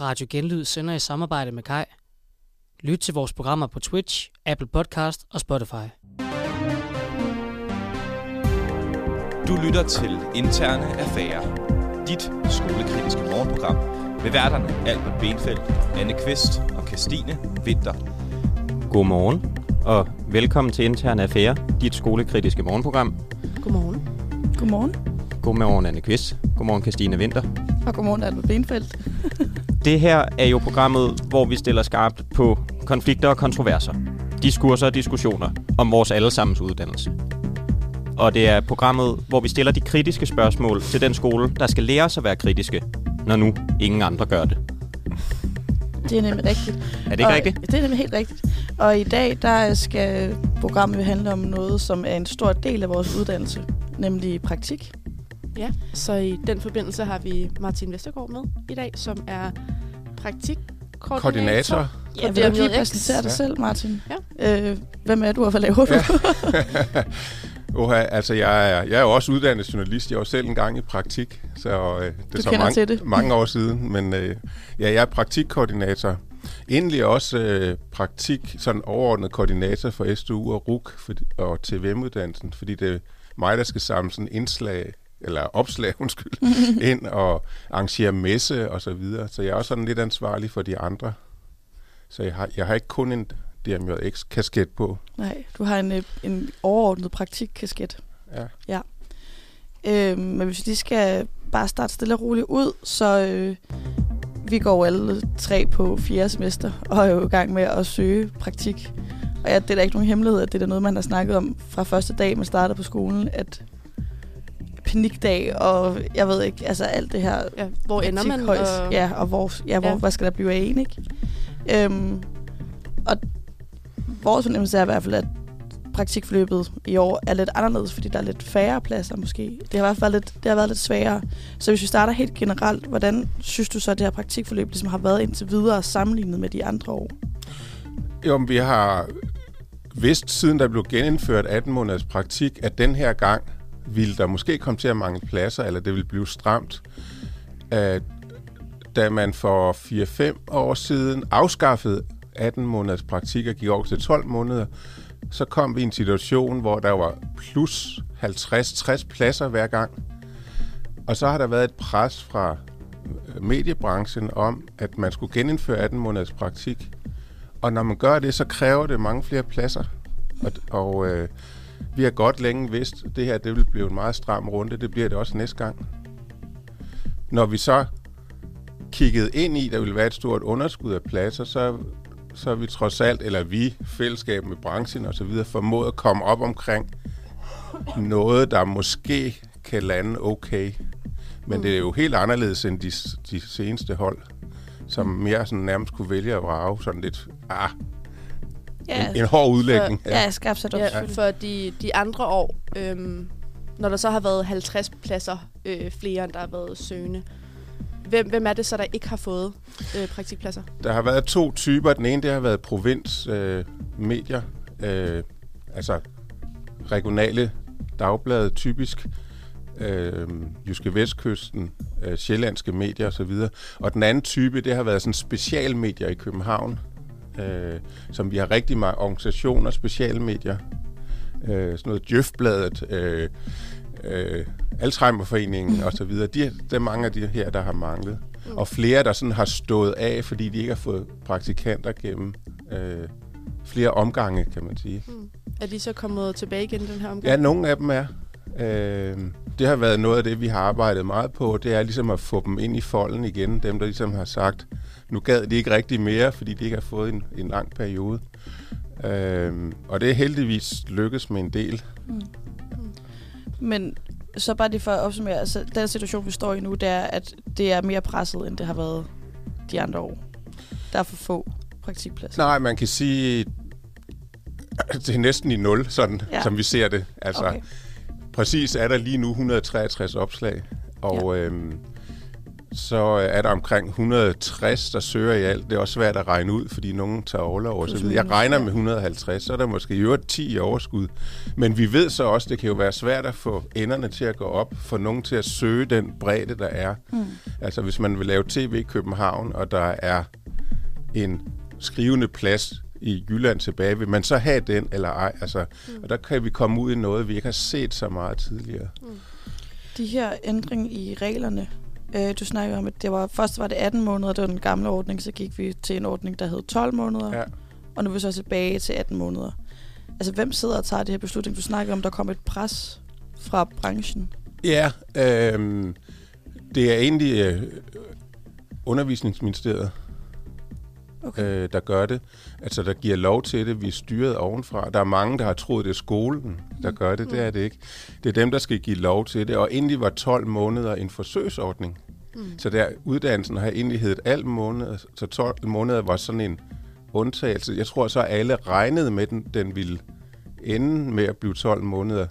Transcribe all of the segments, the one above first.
Radio Genlyd sender i samarbejde med Kai. Lyt til vores programmer på Twitch, Apple Podcast og Spotify. Du lytter til Interne Affærer. Dit skolekritiske morgenprogram med værterne Albert Benfeldt, Anne Kvist og Christine Vinter. Godmorgen, og velkommen til Interne Affære, dit skolekritiske morgenprogram. Godmorgen. Godmorgen. Godmorgen, Anne Kvist. Godmorgen, Christine Vinter. Og godmorgen, Albert Benfeldt. Det her er jo programmet, hvor vi stiller skarpt på konflikter og kontroverser. Diskurser og diskussioner om vores allesammens uddannelse. Og det er programmet, hvor vi stiller de kritiske spørgsmål til den skole, der skal lære os at være kritiske, når nu ingen andre gør det. Det er nemlig rigtigt. Er det ikke og, rigtigt? Det er nemlig helt rigtigt. Og i dag, der skal programmet handle om noget, som er en stor del af vores uddannelse, nemlig praktik. Ja, så i den forbindelse har vi Martin Vestergaard med i dag, som er praktikkoordinator. Koordinator. Ja, vil du lige præsentere dig selv, Martin? Ja. Øh, hvem er du, og hvad laver du? Ja. Oha, altså jeg er, jeg er jo også uddannet journalist. Jeg var selv engang i praktik, så øh, det Du er så mange, det. mange år siden. Men øh, ja, jeg er praktikkoordinator. Egentlig også øh, praktik, sådan overordnet koordinator for SDU og RUK for, og TVM-uddannelsen, fordi det er mig, der skal samle sådan indslag, eller opslag, undskyld, ind og arrangere messe og så videre. Så jeg er også sådan lidt ansvarlig for de andre. Så jeg har, jeg har ikke kun en DMJX-kasket på. Nej, du har en, øh, en overordnet praktikkasket. Ja. Ja. Øh, men hvis vi lige skal bare starte stille og roligt ud, så øh, vi går alle tre på fjerde semester og er jo i gang med at søge praktik. Og ja, det er da ikke nogen hemmelighed, at det er da noget, man har snakket om fra første dag, man starter på skolen, at panikdag og jeg ved ikke, altså alt det her Ja, hvor ender man? Og, Ja, og hvor, ja, hvor, ja. hvad skal der blive af en, ikke? Øhm, og vores fornemmelse er i hvert fald, at praktikforløbet i år er lidt anderledes, fordi der er lidt færre pladser måske. Det har i hvert fald lidt, det har været lidt sværere. Så hvis vi starter helt generelt, hvordan synes du så, at det her praktikforløb ligesom har været indtil videre sammenlignet med de andre år? Jo, men vi har vidst, siden der blev genindført 18 måneders praktik, at den her gang ville der måske komme til at mangle pladser, eller det ville blive stramt. At da man for 4-5 år siden afskaffede 18 måneders praktik og gik over til 12 måneder, så kom vi i en situation, hvor der var plus 50-60 pladser hver gang. Og så har der været et pres fra øh, mediebranchen om, at man skulle genindføre 18 måneders praktik. Og når man gør det, så kræver det mange flere pladser. Og, og øh, vi har godt længe vidst, at det her det vil blive en meget stram runde. Det bliver det også næste gang. Når vi så kiggede ind i, der ville være et stort underskud af pladser, så, så er vi trods alt, eller vi, fællesskab med branchen og så videre, formået at komme op omkring noget, der måske kan lande okay. Men det er jo helt anderledes end de, de seneste hold, som mere sådan nærmest kunne vælge at vrage sådan lidt, ah, en, en hård udlægning. Ja, ja skarpt sat op. ja, for de, de andre år, øhm, når der så har været 50 pladser øh, flere, end der har været søgende, hvem, hvem er det så, der ikke har fået øh, praktikpladser? Der har været to typer. Den ene, det har været provinsmedier, øh, medier. øh, altså regionale dagblade typisk, øh, Jyske Vestkysten, øh, sjællandske medier osv. Og den anden type, det har været sådan specialmedier i København, øh, som vi har rigtig mange organisationer, specialmedier. Øh, sådan noget Djøfbladet, øh, øh, Alzheimerforeningen og så videre. De, det er mange af de her, der har manglet. Mm. Og flere, der sådan har stået af, fordi de ikke har fået praktikanter gennem øh, flere omgange, kan man sige. Mm. Er de så kommet tilbage igen den her omgang? Ja, nogle af dem er. Øh, det har været noget af det, vi har arbejdet meget på. Det er ligesom at få dem ind i folden igen. Dem, der ligesom har sagt, nu gad de ikke rigtig mere, fordi de ikke har fået en, en lang periode. Øh, og det er heldigvis lykkes med en del. Mm. Men så bare det for at opsummere, altså den situation, vi står i nu, det er, at det er mere presset, end det har været de andre år. Der er for få praktikpladser. Nej, man kan sige, det er næsten i nul, sådan. Ja. som vi ser det. Altså, Okay. præcis er der lige nu 163 opslag, og ja. øhm, så øh, er der omkring 160, der søger i alt. Det er også svært at regne ud, fordi nogen tager overlov og så videre. Jeg regner med 150, så er der måske i øvrigt 10 i overskud. Men vi ved så også, det kan jo være svært at få enderne til at gå op, for nogen til at søge den bredde, der er. Mm. Altså hvis man vil lave tv i København, og der er en skrivende plads i Jylland tilbage, vil man så have den eller ej? Altså, mm. Og der kan vi komme ud i noget, vi ikke har set så meget tidligere. De her ændring i reglerne, øh, du snakker om, at det var, først var det 18 måneder, det var den gamle ordning, så gik vi til en ordning, der hed 12 måneder, Ja. og nu er vi så tilbage til 18 måneder. Altså, hvem sidder og tager det her beslutning? Du snakker om, der kom et pres fra branchen. Ja, øh, det er egentlig øh, undervisningsministeriet, Okay. øh, der gør det. Altså, der giver lov til det. Vi er styret ovenfra. Der er mange, der har troet, det er skolen, der gør det. Det er det ikke. Det er dem, der skal give lov til det. Og egentlig var 12 måneder en forsøgsordning. Mm. Så der uddannelsen har egentlig heddet alt måneder, så 12 måneder var sådan en undtagelse. Jeg tror så, alle regnede med, den, den ville ende med at blive 12 måneder.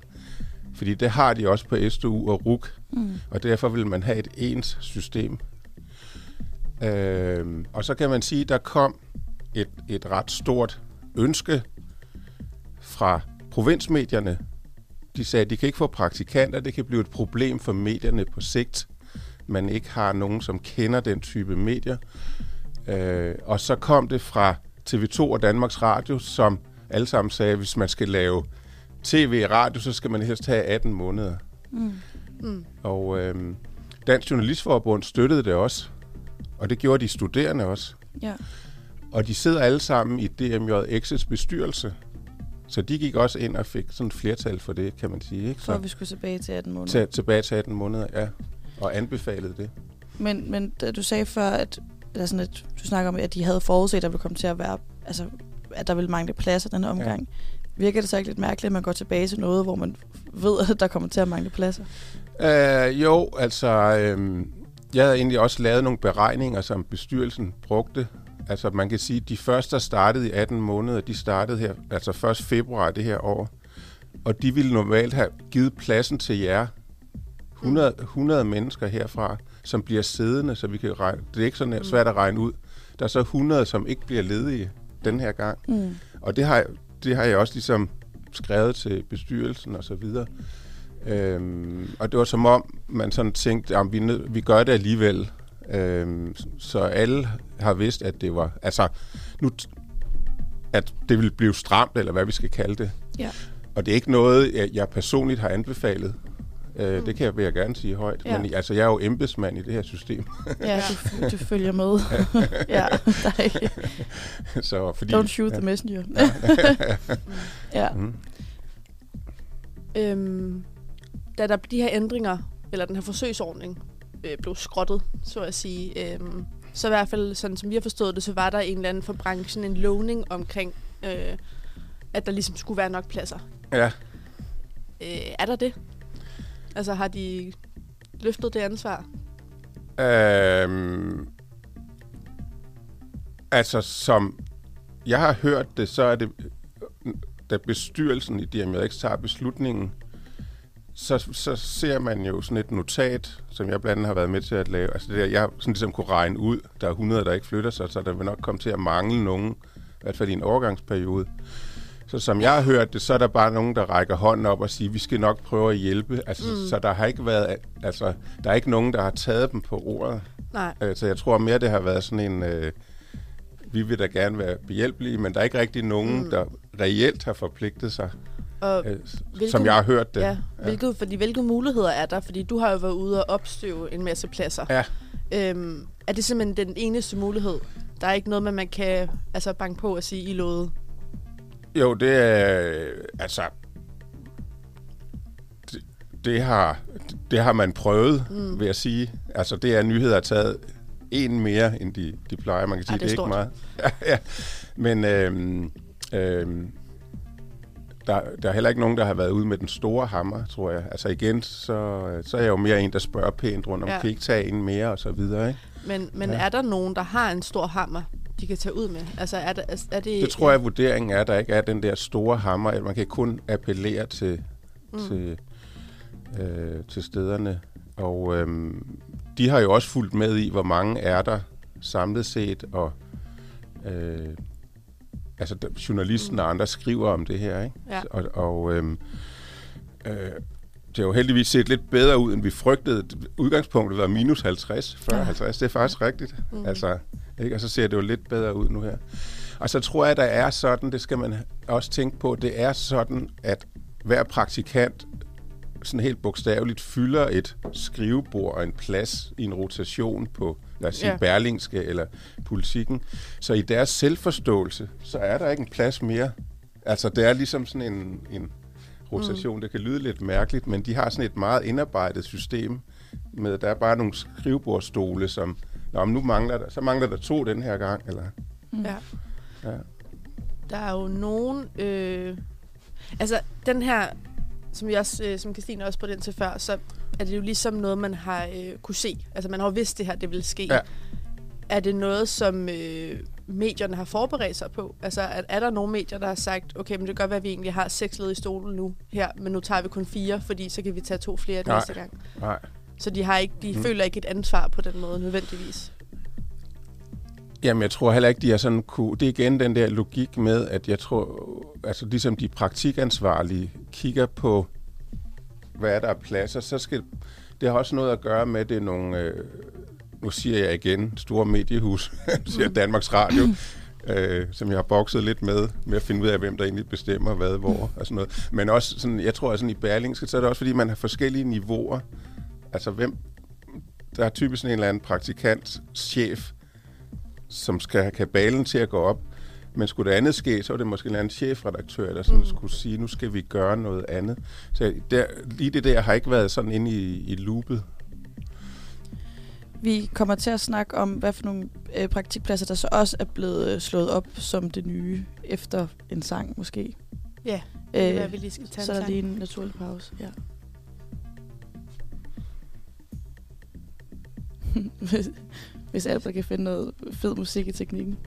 Fordi det har de også på SDU og RUK, Mm. og derfor vil man have et ens system. Øhm, og så kan man sige, der kom et, et ret stort ønske fra provinsmedierne. De sagde, at de kan ikke få praktikanter, det kan blive et problem for medierne på sigt. Man ikke har nogen, som kender den type medier. Øh, og så kom det fra TV2 og Danmarks Radio, som alle sammen sagde, at hvis man skal lave tv og radio, så skal man helst have 18 måneder. Mm. Mm. Og øh, Dansk Journalistforbund støttede det også. Og det gjorde de studerende også. Ja. Og de sidder alle sammen i DMJX's bestyrelse. Så de gik også ind og fik sådan et flertal for det, kan man sige. Ikke? Så at vi skulle tilbage til 18 måneder. til, tilbage til 18 måneder, ja. Og anbefalede det. Men, men da du sagde før, at, eller sådan, at du snakker om, at de havde forudset, at der ville komme til at være, altså, at der ville mangle pladser den her omgang. Ja. Virker det så ikke lidt mærkeligt, at man går tilbage til noget, hvor man ved, at der kommer til at mangle pladser? Øh, jo, altså, øh, jeg havde egentlig også lavet nogle beregninger, som bestyrelsen brugte. Altså, man kan sige, at de første, der startede i 18 måneder, de startede her, altså 1. februar det her år. Og de ville normalt have givet pladsen til jer, 100, 100 mennesker herfra, som bliver siddende, så vi kan regne. Det er ikke sådan svært at regne ud. Der er så 100, som ikke bliver ledige den her gang. Mm. Og det har, det har jeg også ligesom skrevet til bestyrelsen og så videre. Øhm, og det var som om, man sådan tænkte, at vi, nød, vi gør det alligevel. Øhm, så alle har vidst, at det var, altså, nu, at det ville blive stramt, eller hvad vi skal kalde det. Ja. Og det er ikke noget, jeg, jeg personligt har anbefalet. Øh, det kan jeg, vil jeg gerne sige højt. Ja. Men altså, jeg er jo embedsmand i det her system. Ja, du, du følger med. ja, der er ikke, så fordi, don't shoot the messenger. ja. Mm. Øhm, da der de her ændringer, eller den her forsøgsordning, øh, blev skrottet, så at sige, øhm, så i hvert fald, sådan som vi har forstået det, så var der en eller anden for branchen en lovning omkring, øh, at der ligesom skulle være nok pladser. Ja, Øh, er der det? Altså har de løftet det ansvar? Øhm, altså, som jeg har hørt det, så er det, da bestyrelsen i DMX tager beslutningen, så, så ser man jo sådan et notat, som jeg blandt andet har været med til at lave. Altså det der, jeg sådan ligesom kunne regne ud, der er 100, der ikke flytter sig, så der vil nok komme til at mangle nogen, i hvert fald i en overgangsperiode. Så som jeg har hørt det, så er der bare nogen, der rækker hånden op og siger, vi skal nok prøve at hjælpe. Altså, mm. så der har ikke været, altså, der er ikke nogen, der har taget dem på ordet. Nej. Altså, jeg tror mere, det har været sådan en... Øh, vi vil da gerne være behjælpelige, men der er ikke rigtig nogen, mm. der reelt har forpligtet sig, Og øh, hvilke- som jeg har hørt det. ja, hvilket, fordi hvilke muligheder er der? Fordi du har jo været ude og opstøve en masse pladser. Ja. Øhm, er det simpelthen den eneste mulighed? Der er ikke noget, med, man kan altså, banke på og sige, I lovede. Jo, det er... Altså... Det, det, har, det har man prøvet, Mm. vil jeg sige. Altså, det er nyheder taget en mere, end de, de plejer. Man kan sige, Ej, det er det er ikke meget. ja, ja. Men øhm, øhm, der, der er heller ikke nogen, der har været ude med den store hammer, tror jeg. Altså igen, så, så er jeg jo mere en, der spørger pænt rundt om, Ja. ja. kan I ikke tage en mere, og så videre, ikke? Men, men Ja. er der nogen, der har en stor hammer, de kan tage ud med? Altså er, der, er, er det... Det tror jeg, at vurderingen er, at der ikke er den der store hammer, at man kan kun appellere til, mm. til, øh, til stederne. Og øhm, de har jo også fulgt med i, hvor mange er der samlet set, og øh, altså journalisten mm. og andre skriver om det her, ikke? Ja. Og, og øh, øh, det har jo heldigvis set lidt bedre ud, end vi frygtede. Udgangspunktet var minus 50, 40, Ja. 50. Det er faktisk rigtigt. Mm. Altså, ikke? Og så ser det jo lidt bedre ud nu her. Og så tror jeg, der er sådan, det skal man også tænke på, det er sådan, at hver praktikant sådan helt bogstaveligt fylder et skrivebord og en plads i en rotation på, lad os sige, Ja. Berlingske eller Politikken. Så i deres selvforståelse, så er der ikke en plads mere. Altså, det er ligesom sådan en, en rotation. Mm. Det kan lyde lidt mærkeligt, men de har sådan et meget indarbejdet system med, der er bare nogle skrivebordstole, som, Nå, men nu mangler der, så mangler der to den her gang, eller... Mm. Ja. Ja. Der er jo nogen... Øh, altså, den her, som, også, øh, som Christine også på den til før, så er det jo ligesom noget, man har øh, kunne se. Altså, man har jo vidst, det her det ville ske. Ja. Er det noget, som øh, medierne har forberedt sig på? Altså, er, er der nogle medier, der har sagt, okay, men det kan godt være, at vi egentlig har seks led i stolen nu her, men nu tager vi kun fire, fordi så kan vi tage to flere Nej. næste gang. Nej. Så de, har ikke, de mm. føler ikke et ansvar på den måde, nødvendigvis. Jamen, jeg tror heller ikke, de er sådan kunne... Det er igen den der logik med, at jeg tror, altså ligesom de praktikansvarlige kigger på, hvad er der af pladser, så skal... Det har også noget at gøre med, det er nogle... Øh, nu siger jeg igen, store mediehus, siger jeg Danmarks Radio, øh, som jeg har bokset lidt med, med at finde ud af, hvem der egentlig bestemmer hvad, hvor og sådan noget. Men også sådan, jeg tror, at sådan i Berlingske, så er det også, fordi man har forskellige niveauer. Altså, hvem... Der er typisk sådan en eller anden praktikant, chef, som skal have kabalen til at gå op. Men skulle det andet ske, så var det måske en eller anden chefredaktør, der sådan Mm. skulle sige, nu skal vi gøre noget andet. Så der, lige det der har ikke været sådan inde i, i loopet. Vi kommer til at snakke om, hvad for nogle øh, praktikpladser, der så også er blevet øh, slået op som det nye efter en sang, måske. Ja, det kan Øh, vi lige skal tage så en er der lige en naturlig pause. Ja. hvis, Albert kan finde noget fed musik i teknikken.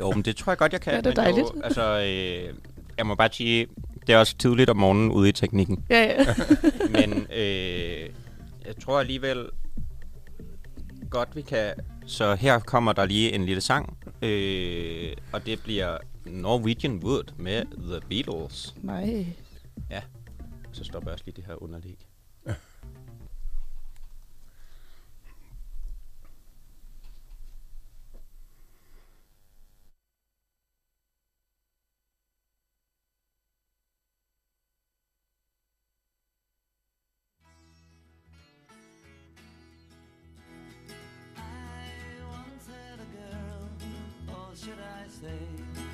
Jo, men det tror jeg godt, jeg kan. Ja, det er dejligt. Jo, altså, øh, jeg må bare sige, det er også tidligt om morgenen ude i teknikken. Ja, ja. Men øh, jeg tror alligevel godt, vi kan... Så her kommer der lige en lille sang, øh, og det bliver Norwegian Wood med The Beatles. Nej. Så stopper jeg også lige det her underlæg. Should I say,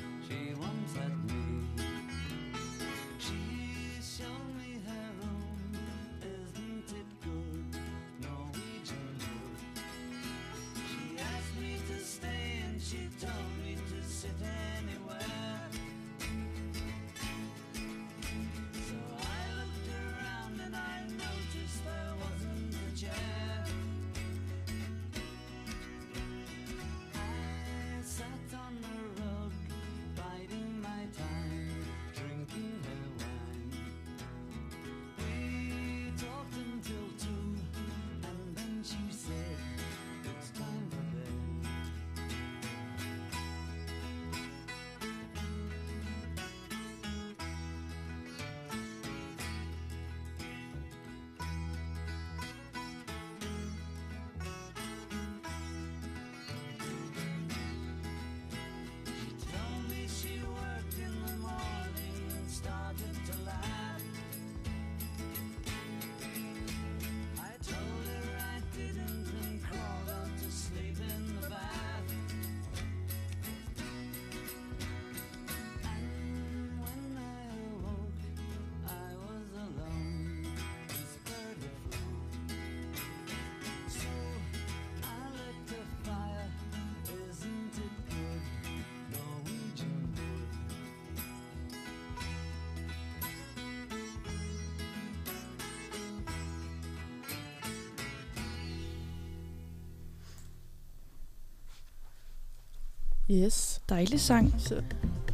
Yes. Dejlig sang. Så,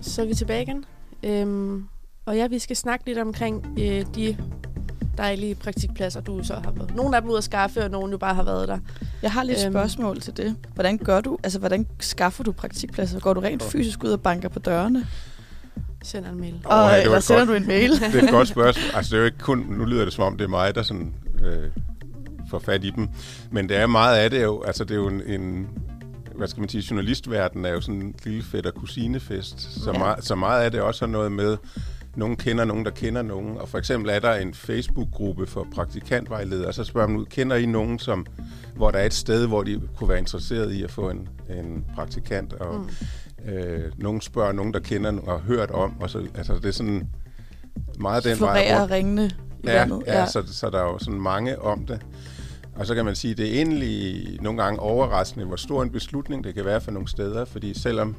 så er vi tilbage igen. Øhm, og ja, vi skal snakke lidt omkring øh, de dejlige praktikpladser, du så har været. Nogle af dem ud at skaffe, og nogle jo bare har været der. Jeg har lidt Øhm. spørgsmål til det. Hvordan gør du, altså hvordan skaffer du praktikpladser? Går du rent fysisk ud og banker på dørene? Sender en mail. Åh, Og, eller sender godt- du en mail? Det er et godt spørgsmål. Altså, det er jo ikke kun... Nu lyder det som om, det er mig, der sådan, øh, får fat i dem. Men det er meget af det jo... Altså, det er jo en... en hvad skal man sige, journalistverden er jo sådan en lille fætter kusinefest. Så, Ja. meget, så meget af det også har noget med, nogen kender nogen, der kender nogen. Og for eksempel er der en Facebook-gruppe for praktikantvejledere, så spørger man ud, kender I nogen, som, hvor der er et sted, hvor de kunne være interesseret i at få en, en praktikant? Og mm. øh, nogen spørger nogen, der kender nogen og har hørt om. Og så, altså, det er sådan meget den vej Florerer rundt. ringene i Ja, vandet. ja, Så, så der er jo sådan mange om det. Og så kan man sige, det er egentlig nogle gange overraskende, hvor stor en beslutning det kan være for nogle steder, fordi selvom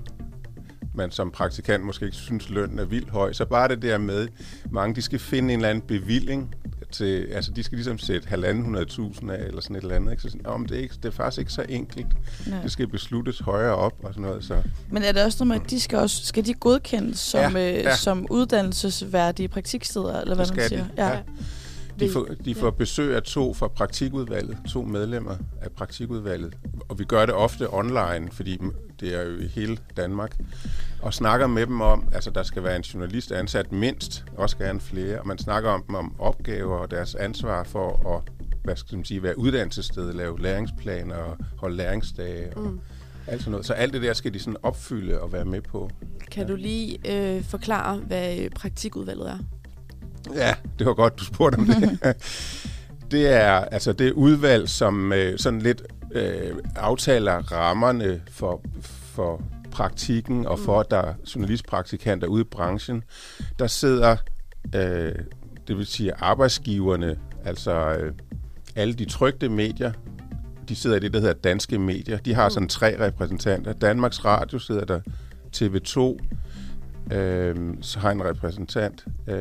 man som praktikant måske ikke synes, lønnen er vildt høj, så bare det der med, mange de skal finde en eller anden bevilling til, altså de skal ligesom sætte halvanden hundredtusind af, eller sådan et eller andet, ikke? Så sådan, om det, er ikke, det er faktisk ikke så enkelt. Nej. Det skal besluttes højere op og sådan noget, så... Men er det også noget med, at de skal, også, skal de godkendes som, Ja, ja, ja. ja. som uddannelsesværdige praktiksteder, eller hvad Det man siger? de, ja. De får, de får besøg af to fra praktikudvalget, to medlemmer af praktikudvalget. Og vi gør det ofte online, fordi det er jo i hele Danmark. Og snakker med dem om, altså der skal være en journalist ansat mindst, også gerne flere. Og man snakker om dem om opgaver og deres ansvar for at hvad skal man sige, være uddannelsessted, lave læringsplaner og holde læringsdage og mm. alt sådan noget. Så alt det der skal de sådan opfylde og være med på. Kan du lige øh, forklare, hvad øh, praktikudvalget er? Ja, det var godt, du spurgte om det. det er altså det udvalg, som øh, sådan lidt øh, aftaler rammerne for, for praktikken og for, at der er journalistpraktikanter ude i branchen. Der sidder, øh, det vil sige arbejdsgiverne, altså øh, alle de trygte medier, de sidder i det, der hedder danske medier. De har sådan tre repræsentanter. Danmarks Radio sidder der, TV2, øh, så har en repræsentant, øh,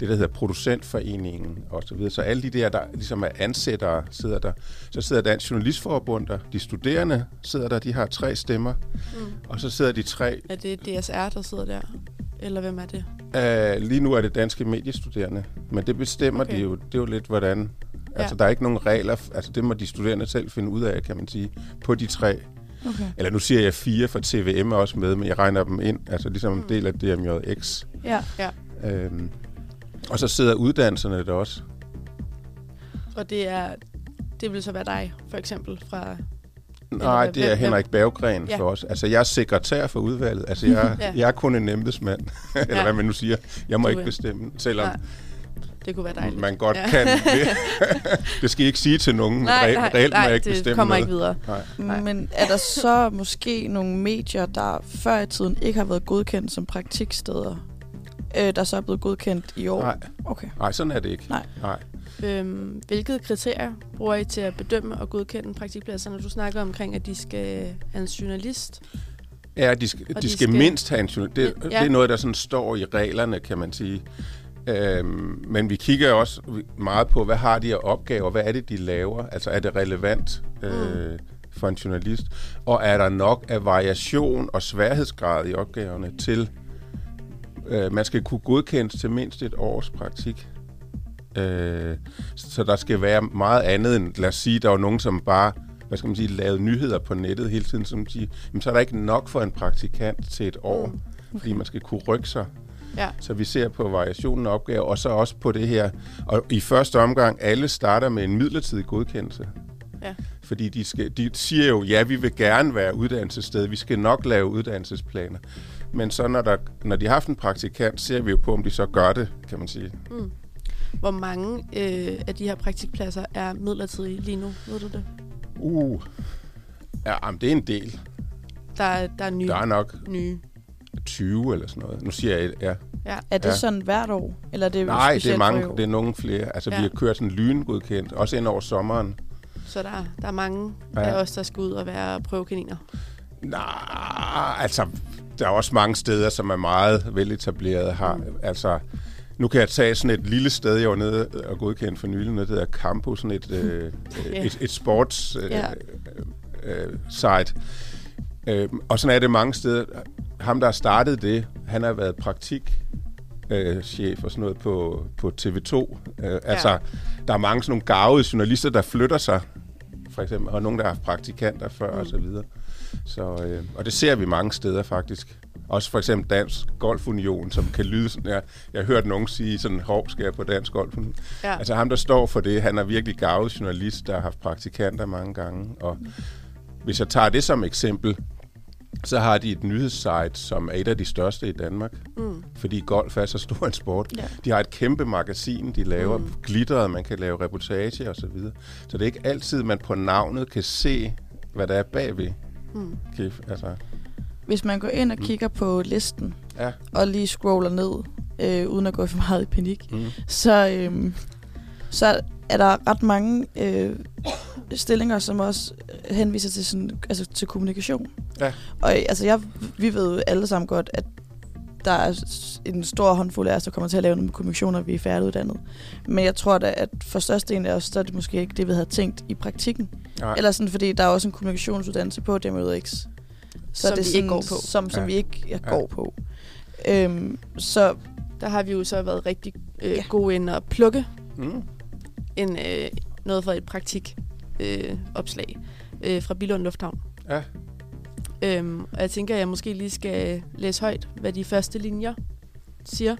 det der hedder Producentforeningen og så videre. Så alle de der, der ligesom er ansættere, sidder der. Så sidder Dansk Journalistforbund der, de studerende sidder der, de har tre stemmer. Mm. Og så sidder de tre, Er det DSR, der sidder der? Eller hvem er det? øh, lige nu er det danske mediestuderende, men det bestemmer. Okay. de jo, det er jo lidt hvordan, Ja. altså der er ikke nogen regler, altså det må de studerende selv finde ud af, kan man sige, på de tre. Okay. Eller nu siger jeg fire, for TVM er også med, men jeg regner dem ind, altså ligesom en del af DMJX. Ja. Ja. Øhm, og så sidder uddannelserne der også. Og det er det vil så være dig, for eksempel, fra... Nej, det er Henrik Berggren Ja. for os. Altså, jeg er sekretær for udvalget. Altså, jeg, Ja. jeg er kun en embedsmand. Eller Ja. hvad man nu siger. Jeg må Du ikke bestemme, selvom Nej, det kunne være dejligt. man godt Ja. kan det. det skal I ikke sige til nogen. Nej, re- nej, reelt må nej jeg ikke det bestemme kommer noget. ikke videre. Nej. Nej. Men er der så måske nogle medier, der før i tiden ikke har været godkendt som praktiksteder, øh, der så er blevet godkendt i år? Nej. Okay. nej, sådan er det ikke. Nej. nej. Øhm, hvilke kriterier bruger I til at bedømme og godkende praktikpladser, når du snakker omkring, at de skal have en journalist? Ja, de skal, de de skal, skal- mindst have en journal. Det, Ja. det er noget, der sådan står i reglerne, kan man sige. Øhm, men vi kigger også meget på, hvad har de af opgaver? Hvad er det, de laver? Altså, er det relevant øh, for en journalist? Og er der nok af variation og sværhedsgrad i opgaverne til, øh, man skal kunne godkendes til mindst et års praktik. Øh, så der skal være meget andet end, lad os sige, der var nogen, som bare hvad skal man sige, lavede nyheder på nettet hele tiden, som siger, jamen, så er der ikke nok for en praktikant til et år, mm. okay. fordi man skal kunne rykke sig. Ja. Så vi ser på variationen af opgaver, og så også på det her. Og i første omgang, alle starter med en midlertidig godkendelse. Ja. Fordi de, skal, de siger jo, ja, vi vil gerne være uddannelsessted, vi skal nok lave uddannelsesplaner. Men så når, der, når de har haft en praktikant, ser vi jo på, om de så gør det, kan man sige. Hvor mange øh, af de her praktikpladser er midlertidige lige nu? Ved du det? Uh, ja, jamen, det er en del. Der er, der er nye. Der er nok nye. 20 eller sådan noget. Nu siger jeg, ja. Ja. Er det Ja. sådan hvert år? Eller er det Nej, det er mange, det er nogle flere. Altså, ja. Vi har kørt sådan lyngodkendt, også ind over sommeren. Så der, der er mange Ja. af os, der skal ud og være prøvekaniner. Nej, altså, der er også mange steder, som er meget veletablerede. Har, mm. Altså, nu kan jeg tage sådan et lille sted, jeg var nede og godkendt for nylig, noget der hedder Campus, sådan et, øh, Ja. et, et sports øh, Ja. øh, site. Øh, og sådan er det mange steder. Ham, der har startet det, han har været praktik øh, chef og sådan noget på, på TV2. Øh, altså, der er mange sådan nogle gavede journalister, der flytter sig, for eksempel, og nogen, der har haft praktikanter før mm. og så videre. Så, øh, og det ser vi mange steder faktisk. Også for eksempel Dansk Golfunion, som kan lyde sådan, jeg, jeg har hørt nogen sige sådan, hov, skal jeg på Dansk Golfunion? Ja. Altså ham, der står for det, han er virkelig gavet journalist, der har haft praktikanter mange gange. Og hvis jeg tager det som eksempel, så har de et nyhedssite, som er et af de største i Danmark. Mm. Fordi golf er så stor en sport. Ja. De har et kæmpe magasin, de laver Mm. mm. glitteret, man kan lave reportage og så videre. Så det er ikke altid, man på navnet kan se, hvad der er bagved. Mm. Okay, altså, Hvis man går ind og kigger på listen, ja. og lige scroller ned, øh, uden at gå for meget i panik, Mm. så, øhm, så er der ret mange øh, stillinger, som også henviser til, sådan, altså, til kommunikation. Ja. Og altså, jeg, vi ved jo alle sammen godt, at der er en stor håndfuld af os, der kommer til at lave nogle kommunikation, når vi er færdiguddannet. Men jeg tror da, at for størstedelen af os, så er det måske ikke det, vi havde tænkt i praktikken. Nej. Eller sådan, fordi der er også en kommunikationsuddannelse på DMUX. Så Som det er vi sådan, ikke går på. Som, som Ja. vi ikke Ja. går på. Øhm, så Der har vi jo så været rigtig øh, Ja. ja. gode ind at plukke Mm. En, øh, noget fra et praktik øh, opslag øh, fra Billund Lufthavn. Ja. Øhm, og jeg tænker, at jeg måske lige skal læse højt, hvad de første linjer siger.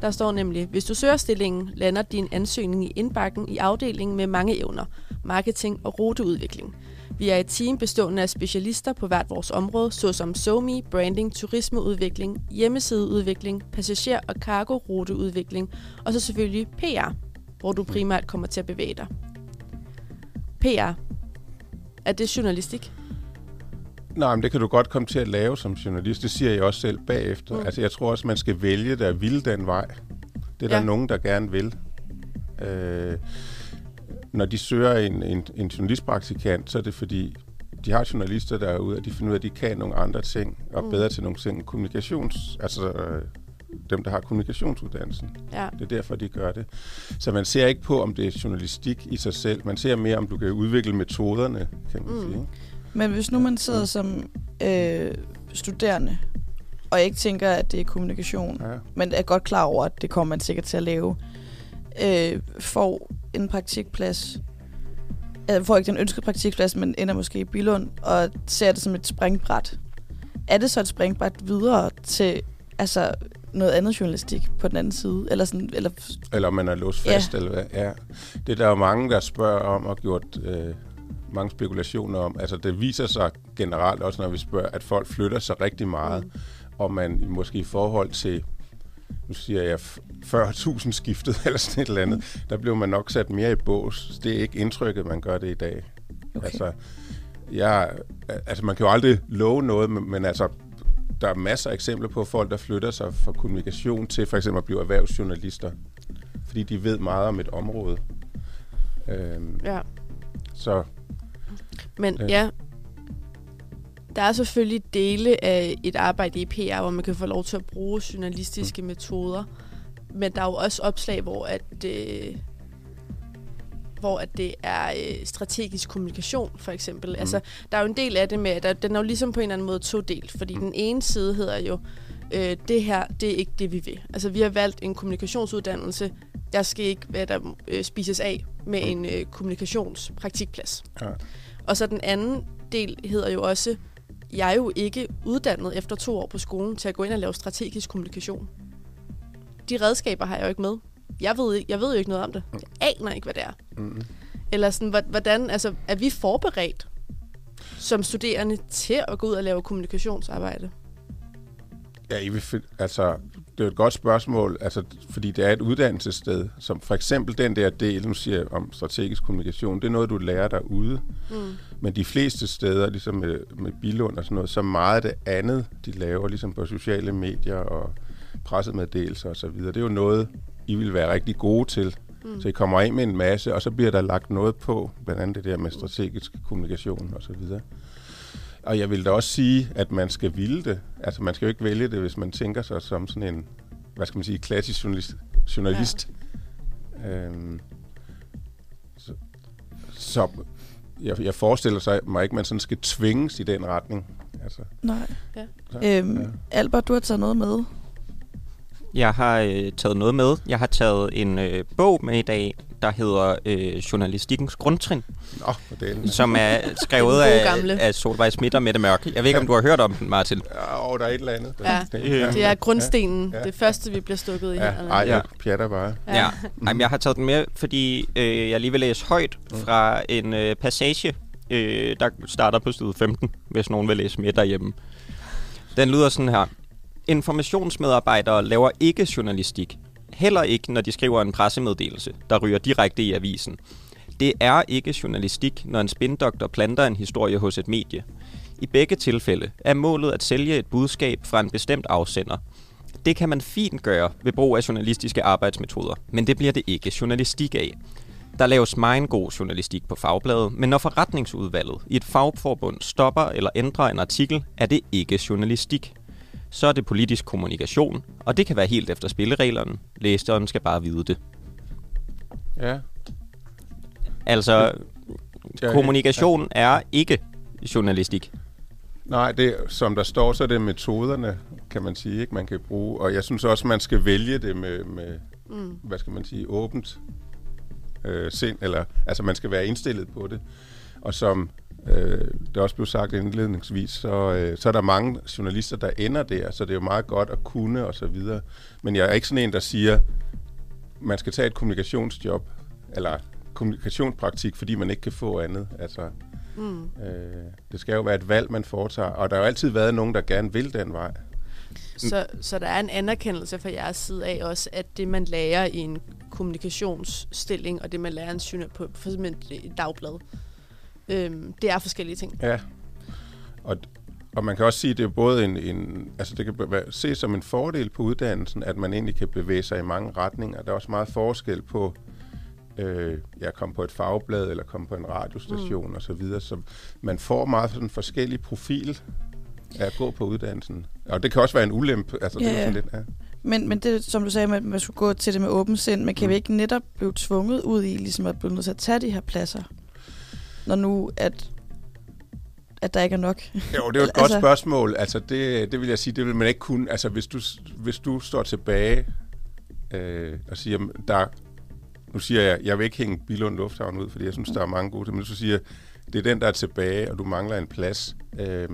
Der står nemlig, hvis du søger stillingen, lander din ansøgning i indbakken i afdelingen med mange evner, marketing og ruteudvikling. Vi er et team bestående af specialister på hvert vores område, såsom SoMe, branding, turismeudvikling, hjemmesideudvikling, passager- og cargo-ruteudvikling, og så selvfølgelig PR, hvor du primært kommer til at bevæge dig. PR. Er det journalistik? Nej, men det kan du godt komme til at lave som journalist. Det siger jeg også selv bagefter. Mm. Altså, jeg tror også, man skal vælge, der vil den vej. Det er der Ja. nogen, der gerne vil. Øh, når de søger en, en, en journalistpraktikant, så er det fordi, de har journalister derude, og de finder ud af, at de kan nogle andre ting, og Mm. bedre til nogle ting. Kommunikations, altså øh, dem, der har kommunikationsuddannelsen. Ja. Det er derfor, de gør det. Så man ser ikke på, om det er journalistik i sig selv. Man ser mere, om du kan udvikle metoderne, kan man Mm. mm. sige. Men hvis nu man sidder som øh, studerende, og ikke tænker, at det er kommunikation, Ja. men er godt klar over, at det kommer man sikkert til at lave, øh, får en praktikplads, øh, får ikke den ønskede praktikplads, men ender måske i Bilund, og ser det som et springbræt. Er det så et springbræt videre til altså, noget andet journalistik på den anden side? Eller sådan, eller, Eller man er låst fast, ja. eller hvad. Ja. Det er der jo mange, der spørger om og gjort øh, mange spekulationer om. Altså det viser sig generelt også, når vi spørger, at folk flytter sig rigtig meget. Mm. Og man måske i forhold til, nu siger jeg 40.000 skiftet eller sådan et eller andet, der bliver man nok sat mere i bås. Det er ikke indtrykket, man gør det i dag. Okay. Altså, jeg, altså man kan jo aldrig love noget, men, men altså der er masser af eksempler på folk, der flytter sig fra kommunikation til for eksempel at blive erhvervsjournalister. Fordi de ved meget om et område. Øhm, ja. så Men Ja. ja, der er selvfølgelig dele af et arbejde i PR, hvor man kan få lov til at bruge journalistiske mm. metoder. Men der er jo også opslag, hvor at, øh, hvor at det er øh, strategisk kommunikation, for eksempel. Mm. Altså, der er jo en del af det med, at der, den er jo ligesom på en eller anden måde to delt. Fordi mm. den ene side hedder jo, øh, det her, det er ikke det, vi vil. Altså, vi har valgt en kommunikationsuddannelse. Der skal ikke hvad der øh, spises af med Mm. en øh, kommunikationspraktikplads. ja. Og så den anden del hedder jo også, jeg er jo ikke uddannet efter to år på skolen til at gå ind og lave strategisk kommunikation. De redskaber har jeg jo ikke med. Jeg ved, ikke, jeg ved jo ikke noget om det. Jeg aner ikke, hvad det er. Mm. Eller sådan, hvor- hvordan, altså, er vi forberedt som studerende til at gå ud og lave kommunikationsarbejde? Ja, I vil find, altså, det er et godt spørgsmål, altså, fordi det er et uddannelsessted, som for eksempel den der del, nu siger jeg om strategisk kommunikation, det er noget, du lærer derude. Mm. Men de fleste steder, ligesom med, med Bilund og sådan noget, så meget det andet, de laver, ligesom på sociale medier og pressemeddelelser og så videre, det er jo noget, I vil være rigtig gode til. Mm. Så I kommer ind med en masse, og så bliver der lagt noget på, blandt andet det der med strategisk kommunikation og så videre. Og jeg vil da også sige, at man skal ville det. Altså, man skal jo ikke vælge det, hvis man tænker sig som sådan en, hvad skal man sige, klassisk journalist. journalist. Ja. Øhm, så, så jeg, jeg forestiller sig, mig ikke, man sådan skal tvinges i den retning. Altså, nej. så, Øhm, ja. Albert, du har taget noget med. Jeg har øh, taget noget med. Jeg har taget en øh, bog med i dag, der hedder øh, Journalistikkens Grundtrin, Nå, for delen. som er skrevet af, gamle. af Solvej Smidt og Mette Mørk. Jeg ved ikke, om du har hørt om den, Martin. Ja, åh, der er et eller andet. Ja, det er grundstenen. Ja. Det første, vi bliver stukket i Ja, hænderne. ej, Ja. jeg pjatter bare. Ja. ja. Jamen, jeg har taget den med, fordi øh, jeg lige vil læse højt fra en øh, passage, øh, der starter på side 15, hvis nogen vil læse med derhjemme. Den lyder sådan her. Informationsmedarbejdere laver ikke journalistik. Heller ikke, når de skriver en pressemeddelelse, der ryger direkte i avisen. Det er ikke journalistik, når en spindoktor planter en historie hos et medie. I begge tilfælde er målet at sælge et budskab fra en bestemt afsender. Det kan man fint gøre ved brug af journalistiske arbejdsmetoder, men det bliver det ikke journalistik af. Der laves meget god journalistik på fagbladet, men når forretningsudvalget i et fagforbund stopper eller ændrer en artikel, er det ikke journalistik. Så er det politisk kommunikation, og det kan være helt efter spillereglerne. Læseren skal bare vide det. Ja. Altså, Ja, kommunikation er ikke journalistik. Nej, det, som der står, så er det metoderne, kan man sige, ikke man kan bruge. Og jeg synes også, man skal vælge det med, med mm. hvad skal man sige, åbent øh, sind. Eller, altså, man skal være indstillet på det. Og som øh, det også blev sagt indledningsvis, så, øh, så er der mange journalister, der ender der, så det er jo meget godt at kunne og så videre. Men jeg er ikke sådan en, der siger, man skal tage et kommunikationsjob, eller kommunikationspraktik, fordi man ikke kan få andet. Altså, Mm. Øh, det skal jo være et valg, man foretager, og der har jo altid været nogen, der gerne vil den vej. Så, så der er en anerkendelse fra jeres side af også, at det, man lærer i en kommunikationsstilling, og det, man lærer en på for eksempel et dagblad, øhm, det er forskellige ting. Ja. Og, og man kan også sige, at det er både en, en altså det kan være, ses som en fordel på uddannelsen, at man egentlig kan bevæge sig i mange retninger. Der er også meget forskel på, øh, jeg kom på et fagblad, eller kom på en radiostation mm. og så videre. Så man får meget sådan en forskellig profil af at gå på uddannelsen. Og det kan også være en ulempe. Altså, det er Ja, jo ja. sådan lidt, ja. Men, men det, som du sagde, at man skulle gå til det med åben sind, men kan Mm. vi ikke netop blive tvunget ud i, ligesom at blive nødt til at tage de her pladser, når nu, at, at der ikke er nok? Jo, det er jo et Altså- godt spørgsmål. Altså, det, det vil jeg sige, det vil man ikke kunne. Altså, hvis du, hvis du står tilbage øh, og siger, der, nu siger jeg, jeg vil ikke hænge Bilund Lufthavn ud, fordi jeg synes, der er mange gode men du siger, det er den, der er tilbage, og du mangler en plads, øh,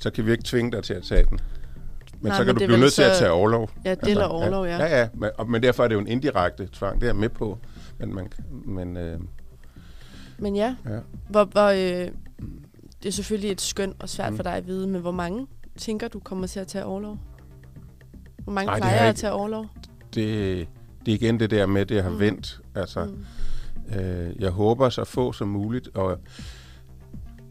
så kan vi ikke tvinge dig til at tage den. Men Nej, så men kan du det er blive nødt til at så- tage overlov. Ja, det eller overlov, ja. Ja, ja, men, og, men derfor er det jo en indirekte tvang, det er jeg med på. Men, man, men øh, Men ja, ja. hvor, hvor, øh, det er selvfølgelig et skøn og svært Mm. for dig at vide, men hvor mange tænker du kommer til at tage overlov? Hvor mange Nej, plejer at tage overlov? det, det er igen det der med, det har Mm. vendt. Altså, Mm. Øh, jeg håber så få som muligt, og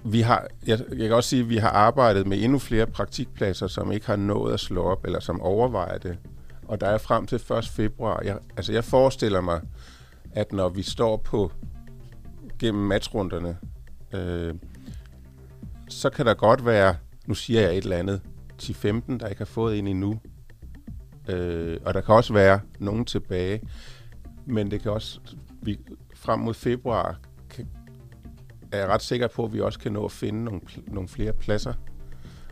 vi har, jeg, jeg kan også sige, at vi har arbejdet med endnu flere praktikpladser, som ikke har nået at slå op, eller som overvejer det. Og der er frem til 1. februar. Jeg, altså jeg forestiller mig, at når vi står på gennem matchrunderne, øh, så kan der godt være, nu siger jeg et eller andet, 10-15, der ikke har fået en endnu. Øh, og der kan også være nogen tilbage. Men det kan også, vi, frem mod februar, kan, er jeg ret sikker på, at vi også kan nå at finde nogle, nogle flere pladser.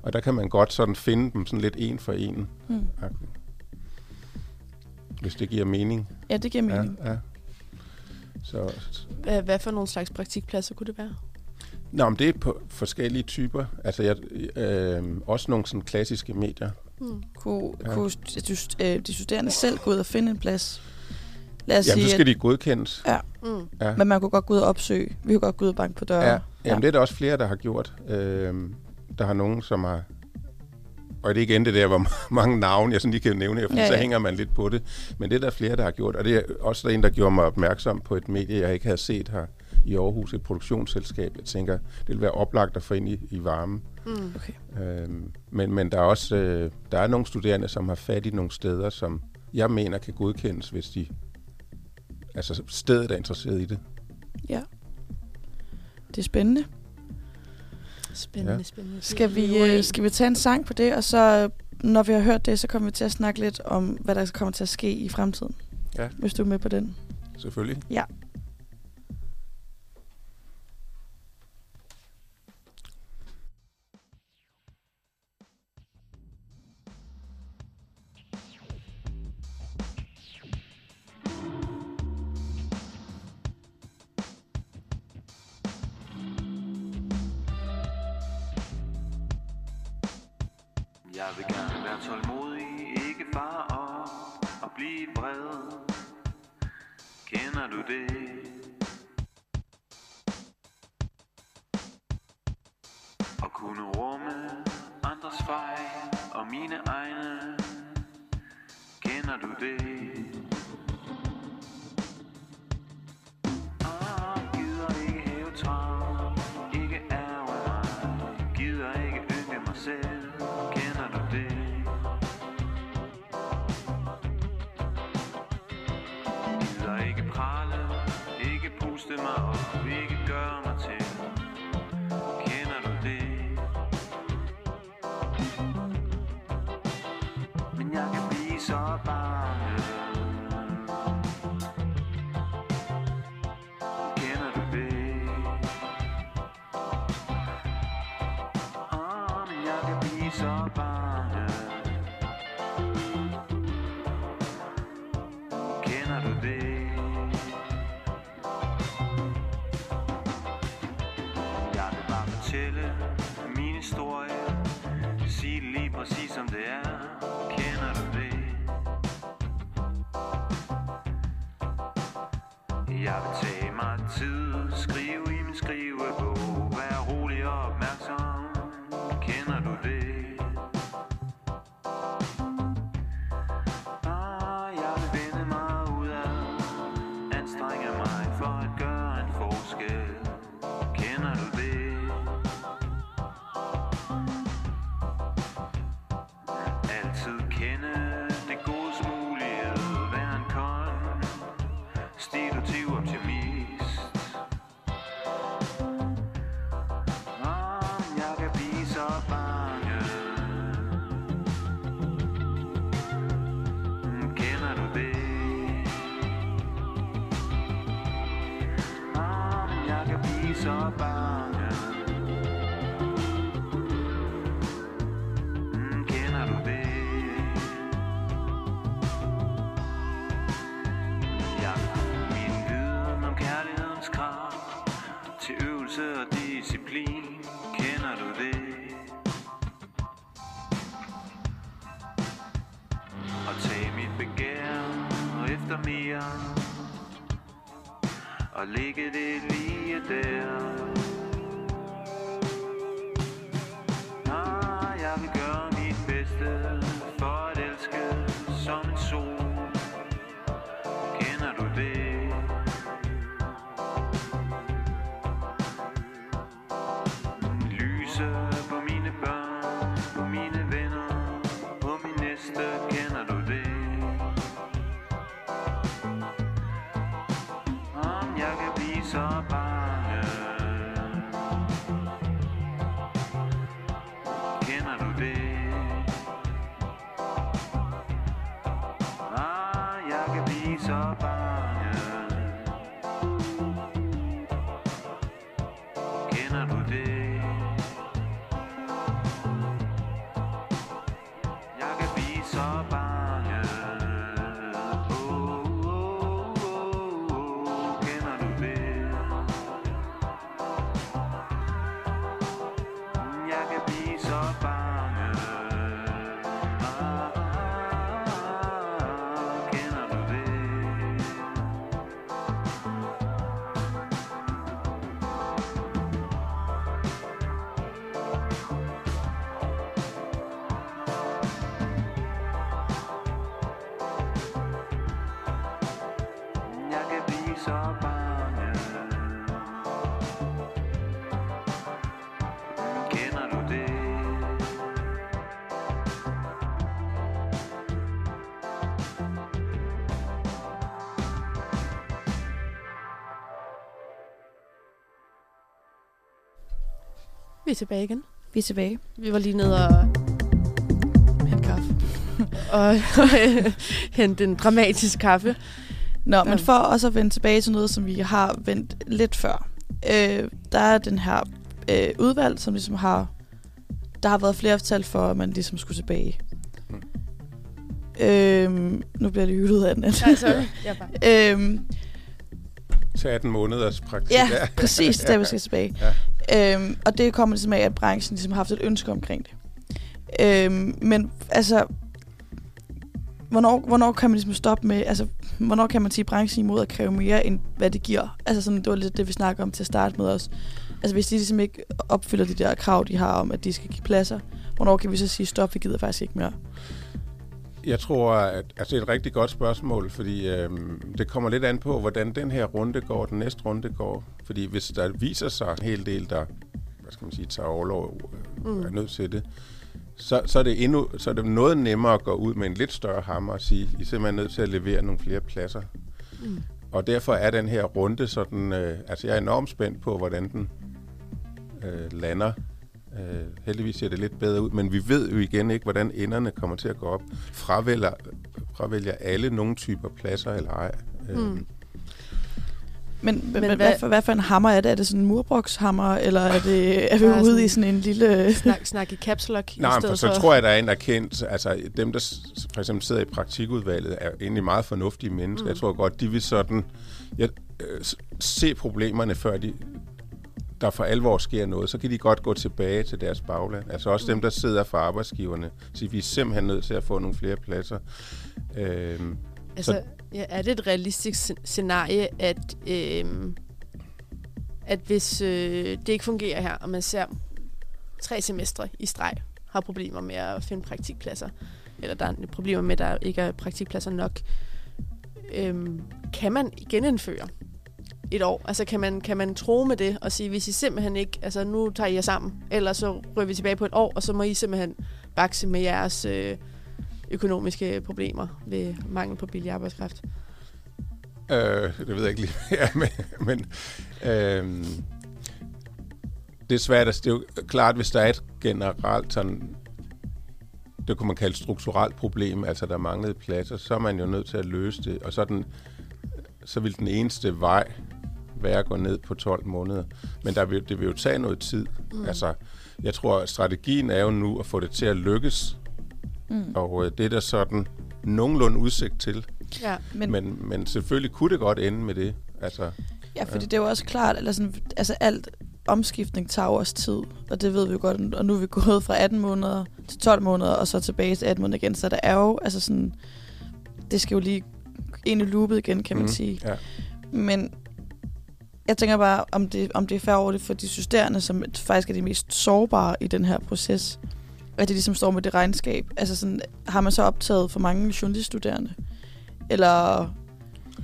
Og der kan man godt sådan finde dem sådan lidt en for en. Hmm. Hvis det giver mening. Ja, det giver mening. Ja, ja. Så, Hvad, hvad for nogle slags praktikpladser kunne det være? Nå, men det er på forskellige typer. Altså, jeg, øh, også nogle sådan klassiske medier. Hmm. Kunne, Ja. kunne de, øh, de studerende selv gå ud og finde en plads? Lad os Jamen, så sige, skal de godkendes. Mm. Ja. at, men man kunne godt gå ud og opsøge. Vi kunne godt gå ud og banke på døre. Ja, jamen, det er der også flere, der har gjort. Øhm, der har nogen, som har... Og det er igen det der, hvor mange navne jeg sådan lige kan nævne her, fordi Ja, ja, så hænger man lidt på det. Men det er der flere, der har gjort. Og det er også der en, der gjorde mig opmærksom på et medie, jeg ikke havde set her i Aarhus, et produktionsselskab. Jeg tænker, det vil være oplagt at få ind i, i varme. Mm. Okay. Øhm, men, men der er også øh, der er nogle studerende, som har fat i nogle steder, som jeg mener kan godkendes, hvis de altså stedet er interesseret i det. Ja. Det er spændende. Spændende, Ja. spændende. Skal vi, i. øh, skal vi tage en sang på det, og så øh, når vi har hørt det, så kommer vi til at snakke lidt om, hvad der kommer til at ske i fremtiden. Ja. Hvis du er med på den. Selvfølgelig. Ja. Jeg vil gerne være tålmodig, ikke bare op og blive vred. Kender du det? Og kunne rumme andres fejl og mine egne. Kender du det? Så bange. Kender du det? Jeg vil bare fortælle min historie Sig det lige præcis som det er Kender du det? Jeg vil tage mig tid Skrive Vi er tilbage igen. Vi er tilbage. Vi var lige nede og hente kaffe. og og hente en dramatisk kaffe. Nå, men for også at vende tilbage til noget, som vi har vendt lidt før. Øh, der er den her øh, udvalg, som ligesom har... Der har været flere tal for, at man ligesom skulle tilbage. Mm. Øhm, nu bliver det hyldet af den anden. Nej, sorry. Jeg er bare... øhm, Til 18 måneders praktik. Ja, præcis, der vi skal tilbage. Ja. Øhm, og det kommer ligesom af, at branchen ligesom har haft et ønske omkring det. Øhm, men altså, hvornår, hvornår kan man ligesom stoppe med, altså, hvornår kan man sige branchen imod at kræve mere, end hvad det giver? Altså sådan, det var lidt det, vi snakker om til at starte med os. Altså hvis de ligesom ikke opfylder de der krav, de har om, at de skal give pladser, hvornår kan vi så sige, stop, vi gider faktisk ikke mere? Jeg tror, at altså, det er et rigtig godt spørgsmål, fordi øhm, det kommer lidt an på, hvordan den her runde går, den næste runde går. Fordi hvis der viser sig en hel del, der hvad skal man sige, tager overlov, øh, Mm. er nødt til det, så, så, er det endnu, så er det noget nemmere at gå ud med en lidt større hammer og sige, I er simpelthen nødt til at levere nogle flere pladser. Mm. Og derfor er den her runde sådan, øh, altså jeg er enormt spændt på, hvordan den øh, lander. Øh, heldigvis ser det lidt bedre ud, men vi ved jo igen ikke, hvordan enderne kommer til at gå op. Fravælger, fravælger alle nogle typer pladser eller ej. Øh, Mm. Men, men, men hvad- hvad, for, hvad for en hammer er det? Er det sådan en murbrokshammer, eller er, det, er vi ude sådan- i sådan en lille... Snak, snak i caps lock i Nej, men stedet for så tror jeg, der er en erkendt, altså dem, der for eksempel sidder i praktikudvalget, er egentlig meget fornuftige mennesker. Mm. Jeg tror godt, de vil sådan ja, øh, se problemerne, før de, der for alvor sker noget. Så kan de godt gå tilbage til deres bagland. Altså også dem, der sidder for arbejdsgiverne. Så vi er simpelthen nødt til at få nogle flere pladser. Øhm, Altså, ja, er det et realistisk sc- scenarie, at, øhm, at hvis øh, det ikke fungerer her, og man ser tre semestre i streg har problemer med at finde praktikpladser, eller der er problemer med, at der ikke er praktikpladser nok, øhm, kan man genindføre et år? Altså kan man, kan man tro med det og sige, hvis I simpelthen ikke, altså nu tager I jer sammen, eller så ryger vi tilbage på et år, og så må I simpelthen bakse med jeres øh, økonomiske problemer ved mangel på billig arbejdskraft. Øh, det ved jeg ikke lige ja, men, men øh, det er svært. Altså, det er jo klart, hvis der er et generelt sådan, det kunne man kalde strukturelt problem, altså der manglede pladser, så er man jo nødt til at løse det, og så, den, så vil den eneste vej være at gå ned på 12 måneder. Men der vil, det vil jo tage noget tid. Mm. Altså, jeg tror, at strategien er jo nu at få det til at lykkes, Mm. og øh, det er der sådan nogenlunde udsigt til. Ja. Men, men, Men, selvfølgelig kunne det godt ende med det. Altså, ja, fordi det er jo også klart, eller sådan, altså alt omskiftning tager også tid, og det ved vi jo godt, og nu er vi gået fra 18 måneder til 12 måneder, og så tilbage til 18 måneder igen, så der er jo, altså sådan, det skal jo lige ind i loopet igen, kan man mhm, sige. Ja. Men jeg tænker bare, om det, om det er fair over det for de studerende, som faktisk er de mest sårbare i den her proces. At de ligesom står med det regnskab. Altså sådan, har man så optaget for mange journaliststuderende? Eller,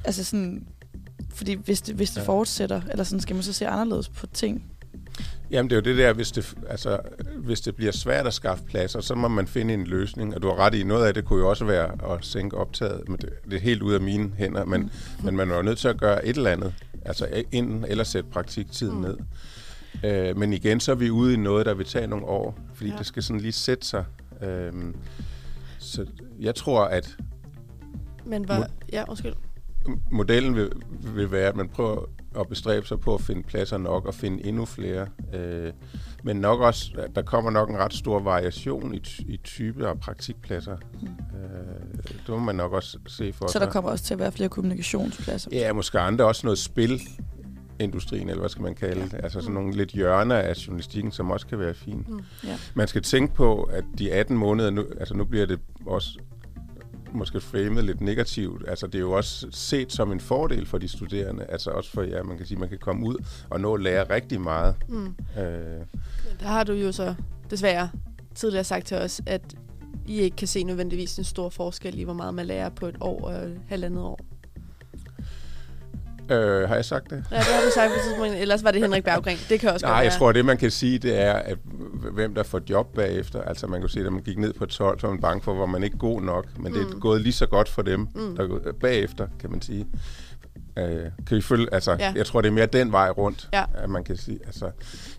altså sådan, fordi hvis det, hvis det ja. fortsætter, eller sådan, skal man så se anderledes på ting? Jamen det er jo det der, hvis det, altså, hvis det bliver svært at skaffe pladser, så må man finde en løsning. Og du har ret i, noget af det kunne jo også være at sænke optaget, men det, det er helt ud af mine hænder. Men, mm. men man er jo nødt til at gøre et eller andet, altså enten eller sætte praktiktiden Mm. ned. Øh, men igen, så er vi ude i noget, der vil tage nogle år, fordi Ja. det skal sådan lige sætte sig. Øhm, så jeg tror, at Men var... Må- Ja, undskyld. modellen vil, vil være, at man prøver at bestræbe sig på at finde pladser nok og finde endnu flere. Øh, men nok også, der kommer nok en ret stor variation i, i type af praktikpladser. Mm. Øh, det må man nok også se for Så sig. der kommer også til at være flere kommunikationspladser. Ja, måske andre også noget spil industrien, eller hvad skal man kalde det. Altså sådan nogle lidt hjørner af journalistikken, som også kan være fint. Mm. Ja. Man skal tænke på, at de 18 måneder nu, altså nu bliver det også måske framet lidt negativt. Altså det er jo også set som en fordel for de studerende. Altså også for, ja, man kan sige, man kan komme ud og nå at lære rigtig meget. Mm. Øh, Der har du jo så desværre tidligere sagt til os, at I ikke kan se nødvendigvis en stor forskel i, hvor meget man lærer på et år og et halvandet år. Øh, har jeg sagt det? Ja, det har du sagt på et tidspunkt. Ellers var det Henrik Berggren. Det kan også Nej, godt jeg være. tror, det man kan sige, det er, at hvem der får job bagefter. Altså man kan sige, at man gik ned på 12, så var man bange for, hvor man ikke god nok. Men det er Mm. gået lige så godt for dem, Mm. mm. der er gået bagefter, kan man sige. Øh, kan vi følge, altså, Ja. jeg tror, det er mere den vej rundt, Ja. at man kan sige. Altså,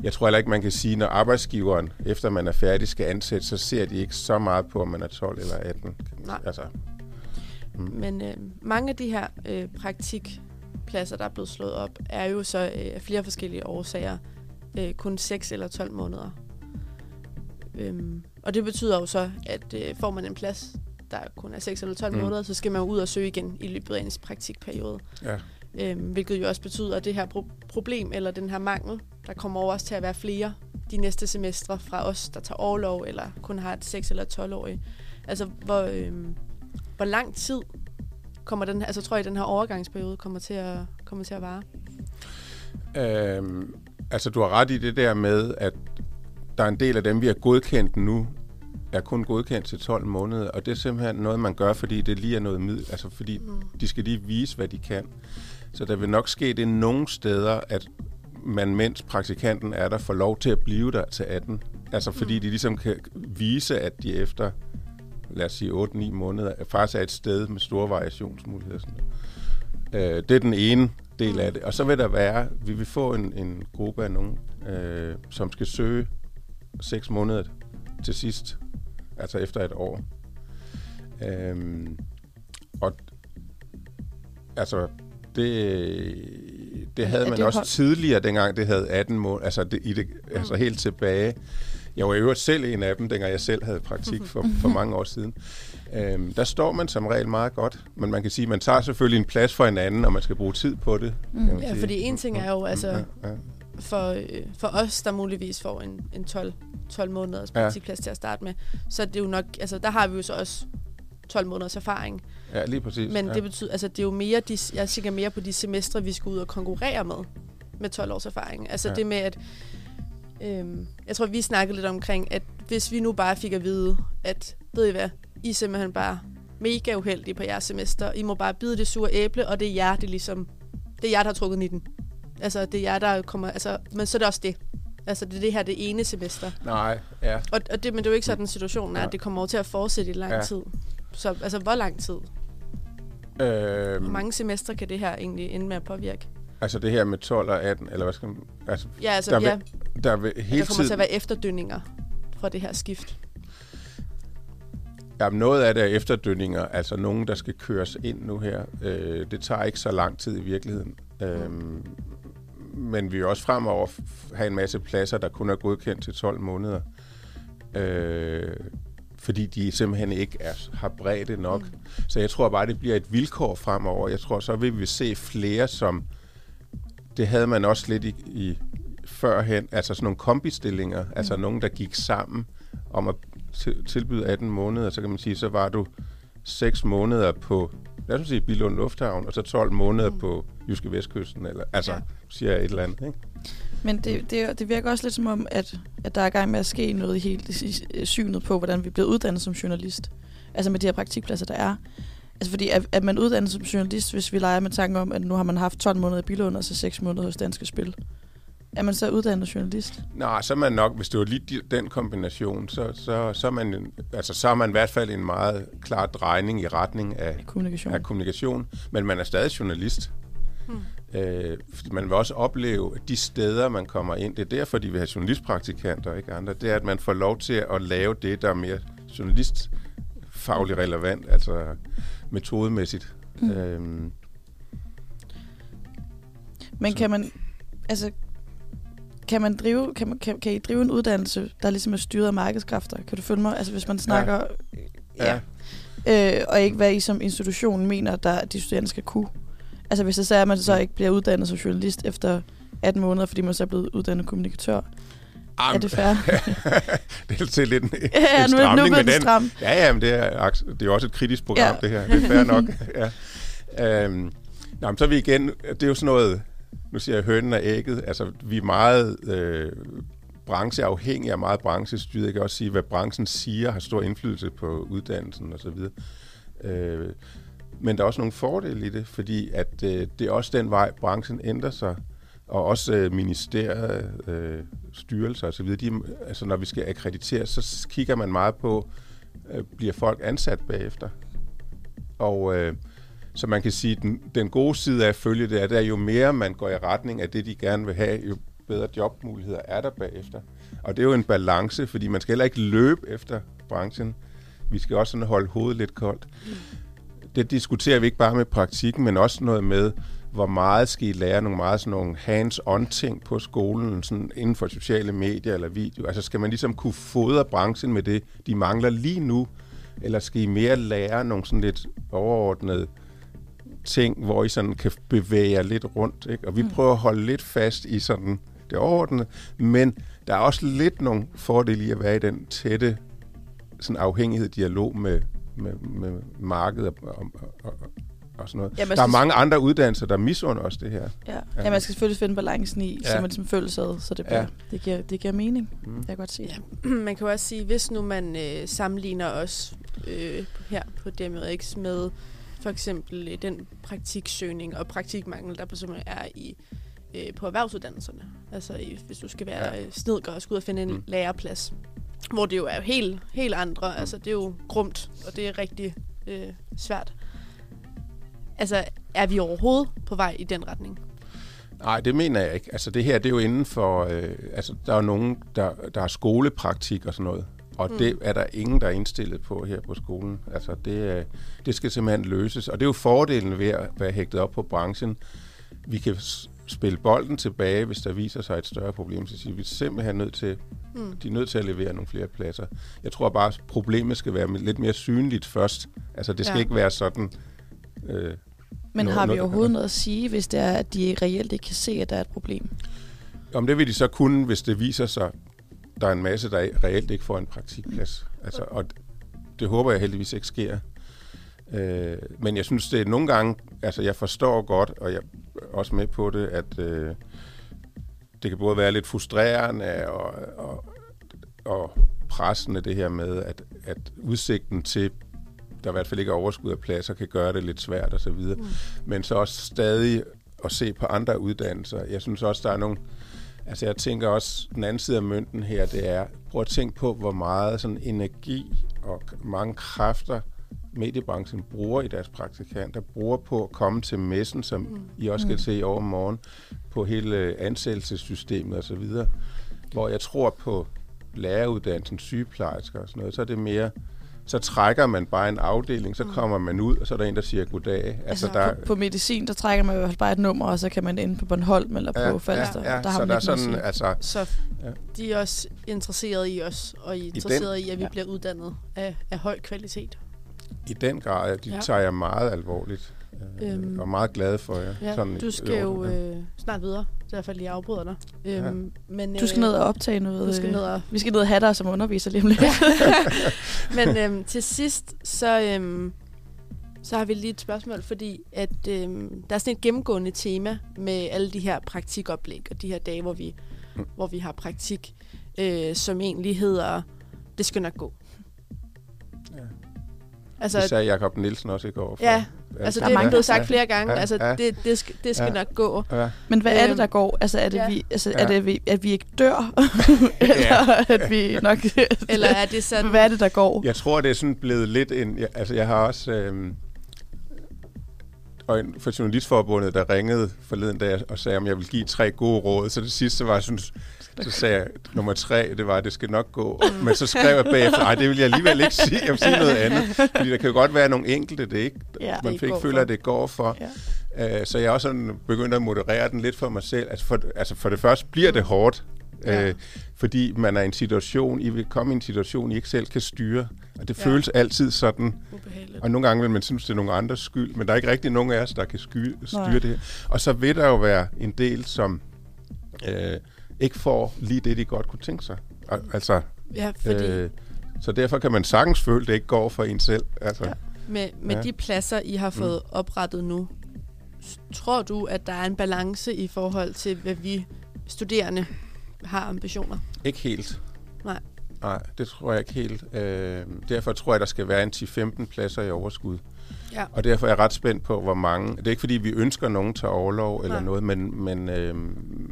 jeg tror heller ikke, man kan sige, når arbejdsgiveren, efter man er færdig, skal ansætte, så ser de ikke så meget på, om man er 12 eller 18. Kan man Nej. Altså, mm. Men øh, mange af de her øh, praktikpladser, der er blevet slået op, er jo så øh, af flere forskellige årsager øh, kun 6 eller 12 måneder. Øhm, og det betyder jo så, at øh, får man en plads, der kun er 6 eller 12 mm. Måneder, så skal man ud og søge igen i løbet af ens praktikperiode. Ja. Øhm, hvilket jo også betyder, at det her pro- problem eller den her mangel, der kommer over også til at være flere de næste semestre fra os, der tager overlov, eller kun har et 6- eller 12-årig. Altså, hvor, øh, hvor lang tid kommer den altså tror jeg, den her overgangsperiode kommer til at, kommer til at vare? Øhm, altså, du har ret i det der med, at der er en del af dem, vi har godkendt nu, er kun godkendt til 12 måneder, og det er simpelthen noget, man gør, fordi det lige er noget middel, altså fordi mm. de skal lige vise, hvad de kan. Så der vil nok ske det nogle steder, at man, mens praktikanten er der, får lov til at blive der til 18. Altså fordi mm. de ligesom kan vise, at de efter, lad os sige, 8-9 måneder, faktisk er et sted med store variationsmuligheder. Sådan noget. Øh, det er den ene del af det. Og så vil der være, vi vil få en, en gruppe af nogen, øh, som skal søge 6 måneder til sidst, altså efter et år. Øhm, og altså, det, det havde man det også tidligere, dengang det havde 18 måneder, altså, det, i det, altså helt tilbage. Jeg var i øvrigt selv en af dem, dengang jeg selv havde praktik for, for mange år siden. Øhm, der står man som regel meget godt, men man kan sige, at man tager selvfølgelig en plads for hinanden, og man skal bruge tid på det. man Ja, fordi en ting er jo, altså, Ja, ja. for, øh, for os, der muligvis får en, en 12, 12 måneders Ja. praktikplads til at starte med, så er det jo nok, altså der har vi jo så også 12 måneders erfaring. ja, lige præcis. Men ja. det betyder, altså det er jo mere, de, jeg tænker mere på de semestre, vi skal ud og konkurrere med, med 12 års erfaring. Altså Ja. ja. det med, at øhm, jeg tror, vi snakkede lidt omkring, at hvis vi nu bare fik at vide, at ved I hvad, I er simpelthen bare mega uheldige på jeres semester. I må bare bide det sure æble, og det er jer, det er ligesom, det er jer, der har trukket i den. Altså, det er jer, der kommer, altså, men så er det også det. Altså, det er det her det ene semester. Nej, ja. Og, og det, men det er jo ikke sådan, situationen er, Nej. at det kommer over til at fortsætte i lang Ja. ja. tid. Så altså, hvor lang tid? Øhm, Hvor mange semestre kan det her egentlig ende med at påvirke? Altså det her med 12 og 18, eller hvad skal man... Altså, Ja, altså, der, vil, ja, der vil hele der kommer til at være efterdønninger fra det her skift. Jamen, noget af det er efterdønninger, altså nogen, der skal køres ind nu her. Øh, det tager ikke så lang tid i virkeligheden. Øhm, men vi vil også fremover have en masse pladser, der kun er godkendt til 12 måneder. Øh, fordi de simpelthen ikke er, har bredde nok. Mm. Så jeg tror bare, det bliver et vilkår fremover. Jeg tror, så vil vi se flere, som... Det havde man også lidt i, i førhen, altså sådan nogle kombistillinger, mm. altså nogen, der gik sammen om at til- tilbyde 18 måneder, så kan man sige, så var du 6 måneder på, lad os sige, Billund Lufthavn, og så 12 måneder mm. på Jyske Vestkysten, eller altså, ja. Siger jeg et eller andet, ikke? Men det, det, det virker også lidt som om, at, at der er gang med at ske noget i hele synet på, hvordan vi bliver uddannet som journalist. Altså med de her praktikpladser, der er. Altså fordi, at, at man uddannet som journalist, hvis vi leger med tanken om, at nu har man haft 12 måneder i Bilund, og så 6 måneder hos Danske Spil. Er man så uddannet journalist? Nej, så er man nok, hvis det var lige de- den kombination, så, så, så, er man, altså, så er man i hvert fald en meget klar drejning i retning af, Kommunikation. af kommunikation, men man er stadig journalist. Hmm. Øh, man vil også opleve, at de steder, man kommer ind, det er derfor, de vil have journalistpraktikanter, og ikke andre, det er, at man får lov til at lave det, der er mere journalistfagligt relevant, altså metodemæssigt. Mm. Mm. Øhm, Men Så- kan man, altså, kan man drive, kan, man, kan, kan I drive en uddannelse, der ligesom er styret af markedskræfter? Kan du følge mig? Altså hvis man snakker, ja. ja. Øh, og ikke hvad I som institution mener, der de studerende skal kunne. Altså hvis det så er, at man så ikke bliver uddannet som journalist efter 18 måneder, fordi man så er blevet uddannet kommunikatør. Ah, Er det fair? det er til lidt en, ja, en nu, er- nu stramning bliver med den. stram. Ja, ja, men det er, det er jo også et kritisk program, Ja. ja. det her. Det er fair nok. ja. øhm, nå, men så er vi igen, det er jo sådan noget, nu siger jeg hønen og ægget, altså vi er meget øh, brancheafhængige og meget branchestyret. Jeg kan også sige, hvad branchen siger har stor indflydelse på uddannelsen og så videre. Øh, men der er også nogle fordele i det, fordi at øh, det er også den vej, branchen ændrer sig, og også øh, ministeriet, øh, styrelser osv., de, altså når vi skal akkreditere, så kigger man meget på, øh, bliver folk ansat bagefter? Og øh, så man kan sige, den, den gode side af at følge det er, at jo mere man går i retning af det, de gerne vil have, jo bedre jobmuligheder er der bagefter. Og det er jo en balance, fordi man skal heller ikke løbe efter branchen. Vi skal også sådan holde hovedet lidt koldt. Det diskuterer vi ikke bare med praktikken, men også noget med, hvor meget skal I lære nogle meget sådan nogle hands-on ting på skolen, sådan inden for sociale medier eller video? Altså skal man ligesom kunne fodre branchen med det, de mangler lige nu, eller skal I mere lære nogle sådan lidt overordnede ting, hvor I sådan kan bevæge jer lidt rundt, ikke? Og vi prøver at holde lidt fast i sådan det overordnede. Men der er også lidt nogle fordele i at være i den tætte sådan afhængighed, dialog med, med, med markedet og, og, og, og sådan noget. Ja, der er mange andre uddannelser, der misunder os det her. Ja. ja, man skal selvfølgelig finde balancen i, ja. Så man ligesom føles ad, så det, bliver, Ja. det, giver, det giver mening. Mm. Jeg kan godt se Ja. man kan jo også sige, hvis nu man øh, sammenligner os øh, her på DMX med for eksempel øh, den praktiksøgning og praktikmangel, der på simpelthen er i øh, på erhvervsuddannelserne. Altså i, hvis du skal være Ja. ja. snedker og skal ud og finde en Mm. mm. læreplads. Hvor det jo er helt, helt andre. Altså det er jo grumt, og det er rigtig øh, svært. Altså er vi overhovedet på vej i den retning? Nej, det mener jeg ikke. Altså det her, det er jo inden for... Øh, altså der er jo nogen, der, der har skolepraktik og sådan noget. Og mm. det er der ingen, der er indstillet på her på skolen. Altså det, øh, det skal simpelthen løses. Og det er jo fordelen ved at være hægtet op på branchen. Vi kan spille bolden tilbage, hvis der viser sig et større problem. Så siger vi, er simpelthen nødt til, Mm. de er nødt til at levere nogle flere pladser. Jeg tror bare, at problemet skal være lidt mere synligt først. Altså det skal Ja. ikke være sådan... Øh, Men Noget- har vi noget- overhovedet noget at sige, hvis det er, at de reelt ikke kan se, at der er et problem? Om det vil de så kunne, hvis det viser sig, der er en masse, der reelt ikke får en praktikplads. Altså, og det håber jeg heldigvis ikke sker. Øh, men jeg synes, det er nogle gange, altså jeg forstår godt, og jeg er også med på det, at øh, det kan både være lidt frustrerende og, og, og pressende det her med, at, at udsigten til, der i hvert fald ikke er overskud af pladser, kan gøre det lidt svært osv. Mm. Men så også stadig at se på andre uddannelser. Jeg synes også, der er nogle... Altså jeg tænker også, den anden side af mønten her, det er, prøv at tænke på, hvor meget sådan energi og mange kræfter mediebranchen bruger i deres praktikanter, bruger på at komme til messen, som mm. I også skal Mm. se i overmorgen, på hele ansættelsessystemet osv., hvor jeg tror på læreruddannelsen, sygeplejersker og sådan noget, så er det mere, så trækker man bare en afdeling, så kommer man ud, og så er der en, der siger goddag. Altså, Altså, der, på, på medicin, der trækker man jo bare et nummer, og så kan man inde på Bornholm eller på Falster. Ja, ja, der har så man der er sådan, altså, Så Ja. ja. de er også interesseret i os, og I er interesseret i, at vi Ja. ja. bliver uddannet af, af høj kvalitet. i den grad, de Ja. tager jeg meget alvorligt, øh, Øhm, og meget glad for jer. Ja, sådan du skal jo ja. øh, snart videre. Det er i hvert fald lige afbryder dig. Øhm, men, Du skal ned og optage noget. Du skal øh, ned og... Vi skal ned og have dig som underviser lige om lidt. Men øhm, til sidst, så, øhm, så har vi lige et spørgsmål, fordi at, øhm, der er sådan et gennemgående tema med alle de her praktikoplæg, og de her dage, hvor vi, Mm. hvor vi har praktik, øh, som egentlig hedder, det skal nok gå. Ja. Altså, Det sagde Jacob Nielsen også i går. For, Ja, altså Der er det er mange, blevet sagt flere gange. Ja, Altså, ja. det, det skal, det skal Ja. nok gå. Ja. Men hvad er det, Øhm, der går? Altså, er det, ja. vi, altså, Ja. er det vi, at vi ikke dør? Eller at vi nok... Eller er det sådan... Hvad er det, der går? Jeg tror, det er sådan blevet lidt en... Jeg, altså, jeg har også... Øhm, og en for Journalistforbundet, der ringede forleden dag og sagde, om jeg ville give tre gode råd. Så det sidste var sådan, så sagde jeg, nummer tre, det var, at det skal nok gå. Men så skrev jeg bagefter, nej, det vil jeg alligevel ikke sige. Jeg vil sige noget andet. Fordi der kan jo godt være nogle enkelte, det ikke, Ja, man går føler, for. at det går for. Ja. Øh, så jeg er også sådan begyndt at moderere den lidt for mig selv. Altså for, altså for det første bliver det hårdt, Ja. øh, fordi man er i en situation, I vil komme i en situation, I ikke selv kan styre. Og det Ja. føles altid sådan. Ubehageligt. Og nogle gange vil man synes, det er nogle andres skyld, men der er ikke rigtig nogen af os, der kan sky- styre Nej. det her. Og så vil der jo være en del, som øh, ikke får lige det, de godt kunne tænke sig. Og, altså, Ja, fordi øh, så derfor kan man sagtens føle, at det ikke går for en selv. Altså, Ja. med, med Ja. de pladser, I har fået mm. oprettet nu, tror du, at der er en balance i forhold til, hvad vi studerende har ambitioner? Ikke helt. Nej. Nej, det tror jeg ikke helt. Øh, derfor tror jeg, der skal være en 10-15 pladser i overskud. Ja. Og derfor er jeg ret spændt på, hvor mange... Det er ikke, fordi vi ønsker nogen til overlov eller Nej. noget, men, men, øh,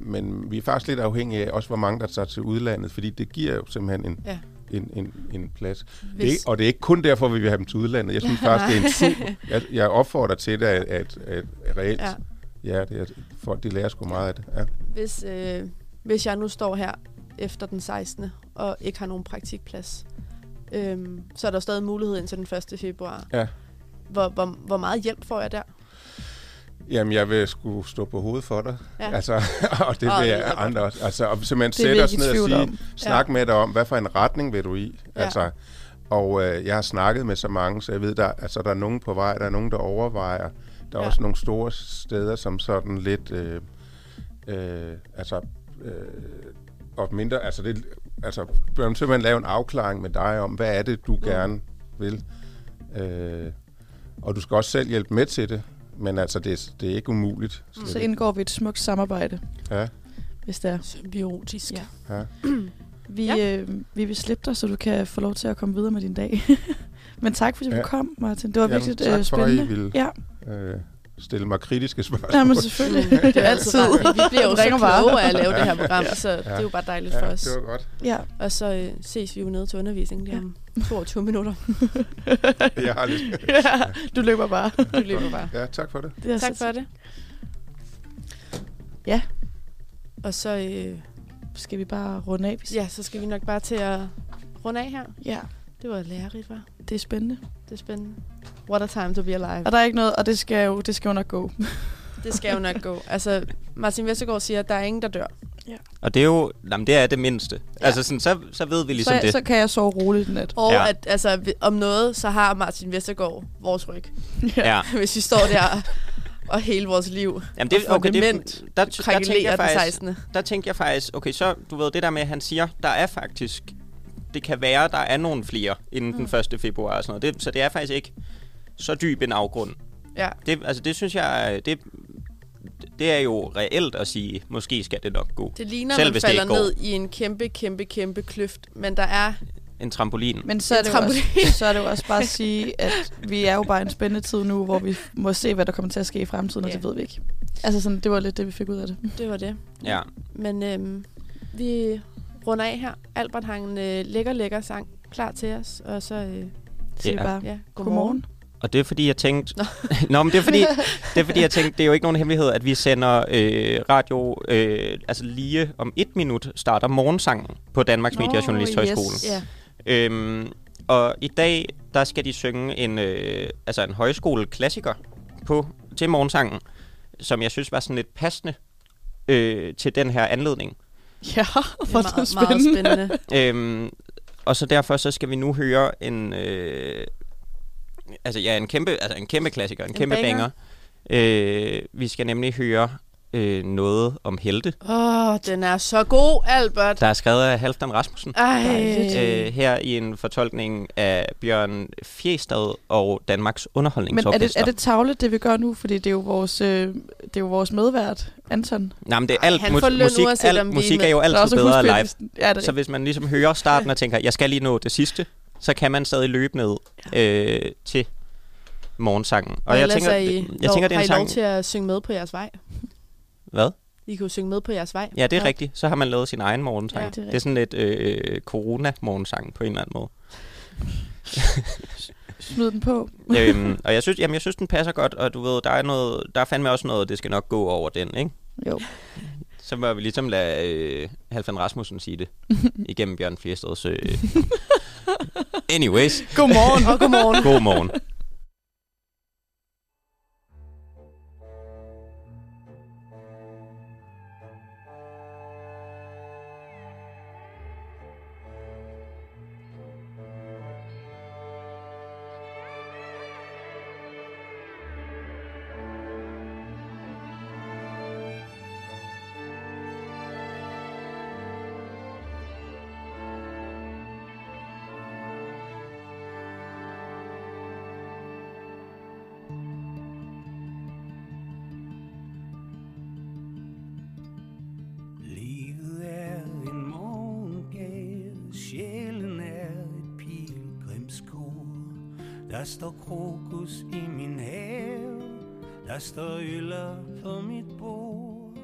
men vi er faktisk lidt afhængige af også, hvor mange der tager til udlandet, fordi det giver jo simpelthen en, Ja. en, en, en plads. Det er Hvis, ikke, og det er ikke kun derfor, vi vil have dem til udlandet. Jeg synes faktisk, det er en super... Jeg, jeg opfordrer til det, at, at, at reelt... ja, Ja, ja det er, folk de lærer sgu meget af det. Ja. hvis, øh, hvis jeg nu står her efter den 16. og ikke har nogen praktikplads, øhm, så er der stadig mulighed indtil den 1. februar. Ja. Hvor, hvor, hvor meget hjælp får jeg der? Jamen, jeg vil skulle stå på hovedet for dig. Ja. Altså, og det vil jeg andre også. Altså, og simpelthen sætte os ned og sige, om. snak med dig om, hvad for en retning vil du i? Ja. Altså, og øh, jeg har snakket med så mange, så jeg ved, der, altså, der er nogen på vej, der er nogen, der overvejer. Der er Ja. også nogle store steder, som sådan lidt, øh, øh, altså, øh, og mindre, altså det, altså bør man simpelthen lave en afklaring med dig om, hvad er det, du mm. gerne vil. Øh, og du skal også selv hjælpe med til det, men altså det, det er ikke umuligt. slet Så indgår vi et smukt samarbejde, Ja, hvis det er. Symbiotisk. Ja. ja. Vi, Ja. øh, vi vil slippe dig, så du kan få lov til at komme videre med din dag. Men tak, fordi du Ja. kom, Martin. Det var Jamen, virkelig tak øh, for, at I spændende. ville Ja, øh, stille mig kritiske spørgsmål. Jamen, selvfølgelig. Det er altid. Vi, bliver jo så kloge af at lave det her program, så det er jo bare dejligt for ja, os. det var godt. ja. Og så øh, ses vi jo nede til undervisning lige om 22 minutter. Jeg har lidt. ja, du løber bare. Du løber bare. Ja, tak for det. Det Tak for det. Ja. Og så, øh, Skal vi bare runde af? hvis- ja, så skal vi nok bare til at runde af her. ja, Det var lærerigt, var. det er spændende. Det er spændende. What a time to be alive. Og der er ikke noget, og det skal jo, det skal jo nok gå. Det skal jo nok gå. Altså, Martin Vestergaard siger, at der er ingen, der dør. Og det er jo, jamen, det er det mindste. Ja. Ja. Altså sådan, så, så ved vi ligesom så, det. så kan jeg sove roligt i nat. Og Ja. at altså, om noget, så har Martin Vestergaard vores ryg. ja. Hvis vi står der og hele vores liv Jamen det, okay, det, dement, der, der, tænkte krakelerer jeg den faktisk, 16. der tænkte jeg faktisk, okay, så du ved, det der med, at han siger, der er faktisk, det kan være, der er nogle flere inden mm. den 1. februar og sådan noget. Det, så det er faktisk ikke så dyb en afgrund. Ja. Det, altså det synes jeg, det, det er jo reelt at sige, måske skal det nok gå. Det ligner, Selv man hvis det falder ned i en kæmpe, kæmpe, kæmpe kløft. Men der er... En trampolin. Men så er, En det jo også, trampolin. så er det jo også bare at sige, at vi er jo bare i en spændende tid nu, hvor vi må se, hvad der kommer til at ske i fremtiden, og Ja. det ved vi ikke. Altså sådan, det var lidt det, vi fik ud af det. Det var det. Ja. Men øhm, vi runder af her. Albert har en øh, lækker, lækker sang klar til os. Og så... Øh, Siger vi Ja. bare, ja, godmorgen. godmorgen. Og det er fordi, jeg tænkte... Nå, Nå men det er fordi, det er fordi, jeg tænkte, det er jo ikke nogen hemmelighed, at vi sender øh, radio... Øh, altså lige om et minut starter morgensangen på Danmarks Media og Journalisthøjskole. yes. Ja. Øhm, og i dag, der skal de synge en, øh, altså en højskoleklassiker på, til morgensangen, som jeg synes var sådan lidt passende øh, til den her anledning. Ja, Det er meget, det spændende. meget spændende. Øhm, og så derfor så skal vi nu høre en øh, altså ja, en kæmpe altså en kæmpe klassiker, en, En kæmpe banger. banger. Øh, vi skal nemlig høre øh, noget om helte. Åh, oh, den er så god, Albert. Der er skrevet af Halfdan Rasmussen. Ej. Øh, her i en fortolkning af Bjørn Fjestad og Danmarks Men er det, Underholdningsorkester. er det tavlet, det vi gør nu? Fordi det er jo vores, øh, det er jo vores medvært, Anton. Nej, men det er alt, han mu- får løn musik, uanset alt, er musik er jo er altid bedre live. Ja, det Så hvis man ligesom hører starten og tænker, jeg skal lige nå det sidste, så kan man stadig løbe ned øh, til morgensangen. Og jeg tænker, I, jeg lov, tænker, det er har en I lov sang... til at synge med på jeres vej? Hvad? I kan jo synge med på jeres vej. Ja, det er ja. rigtigt. Så har man lavet sin egen morgensang. Ja, det er det, er sådan lidt øh, corona-morgensang på en eller anden måde. Smid den på. øhm, og jeg synes, jamen, jeg synes, den passer godt, og du ved, der er, noget, der er fandme også noget, det skal nok gå over den, ikke? Jo. Så må vi ligesom lade øh, Halfdan Rasmussen sige det igennem Bjørn Fjestads... Øh. Anyways, Godmorgen. Og godmorgen. god står krokus i min have, der står øller på mit bord.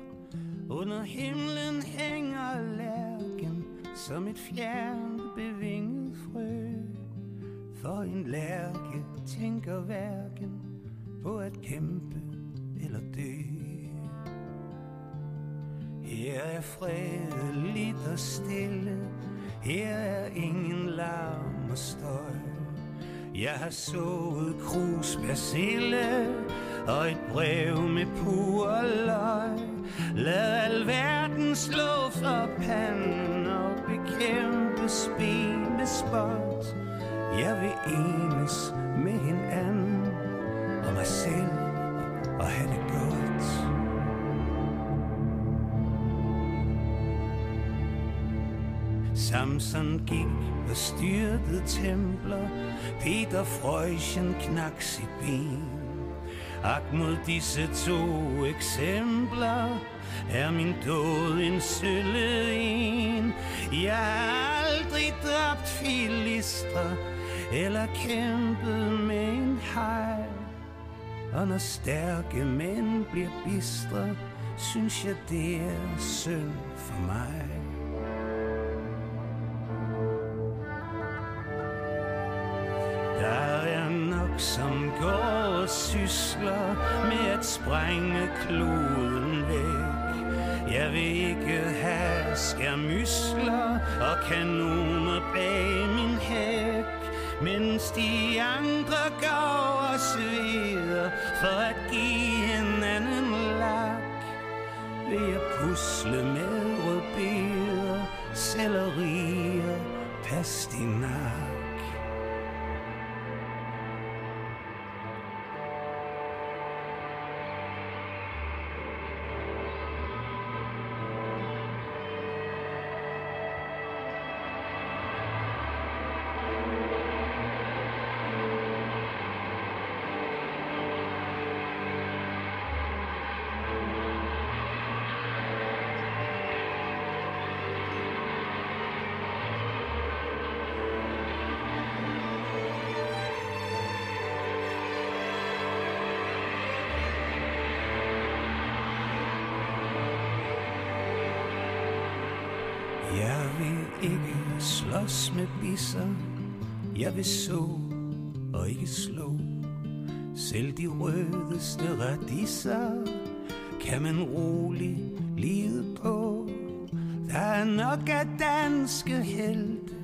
Under himlen hænger lærken som et fjernt bevinget frø. For en lærke tænker hverken på at kæmpe eller dø. Her er fredeligt og stille Her er ingen larm og støj jeg har sået krus persille Og et brev med pur løg. Lad al verden slå fra panden Og bekæmpe spil spot Jeg vil enes med hinanden Og mig selv Samson gik og styrtede templer. Peter Freuchen knak sit ben. Ak mod disse to eksempler Er min død en sølle en. Jeg har aldrig dræbt filister, Eller kæmpet med en hej Og når stærke mænd bliver bistre Synes jeg det er synd for mig. Der er nok som går og sysler med at sprænge kloden væk. Jeg vil ikke have skærmysler og kanoner bag min hæk. Mens de andre går og sveder for at give hinanden lak. Vil jeg pusle med rødbeder, sellerier, pastinak. Slås med bisser. Jeg vil så og ikke slå. Selv de rødeste radiser Kan man roligt lide på. Der er nok af danske helte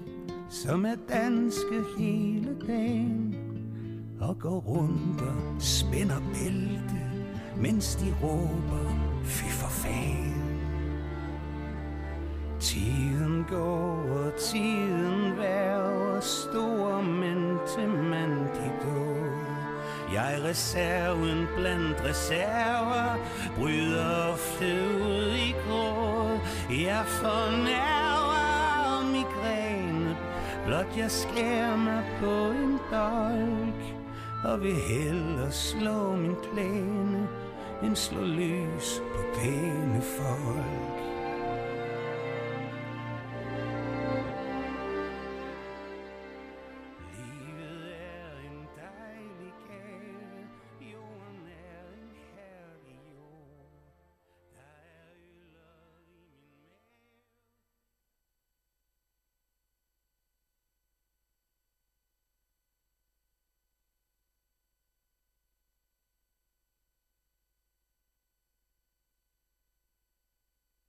Som er danske hele dagen Og går rundt og spænder bælte Mens de råber Fy for fanden. Tiden være stor, men til man de gå. Jeg er reserven blandt reserver, bryder ofte ud i grå. Jeg fornærver og migræne, blot jeg skærer mig på en dolk. Og vil hellere slå min plæne, end slå lys på pæne folk.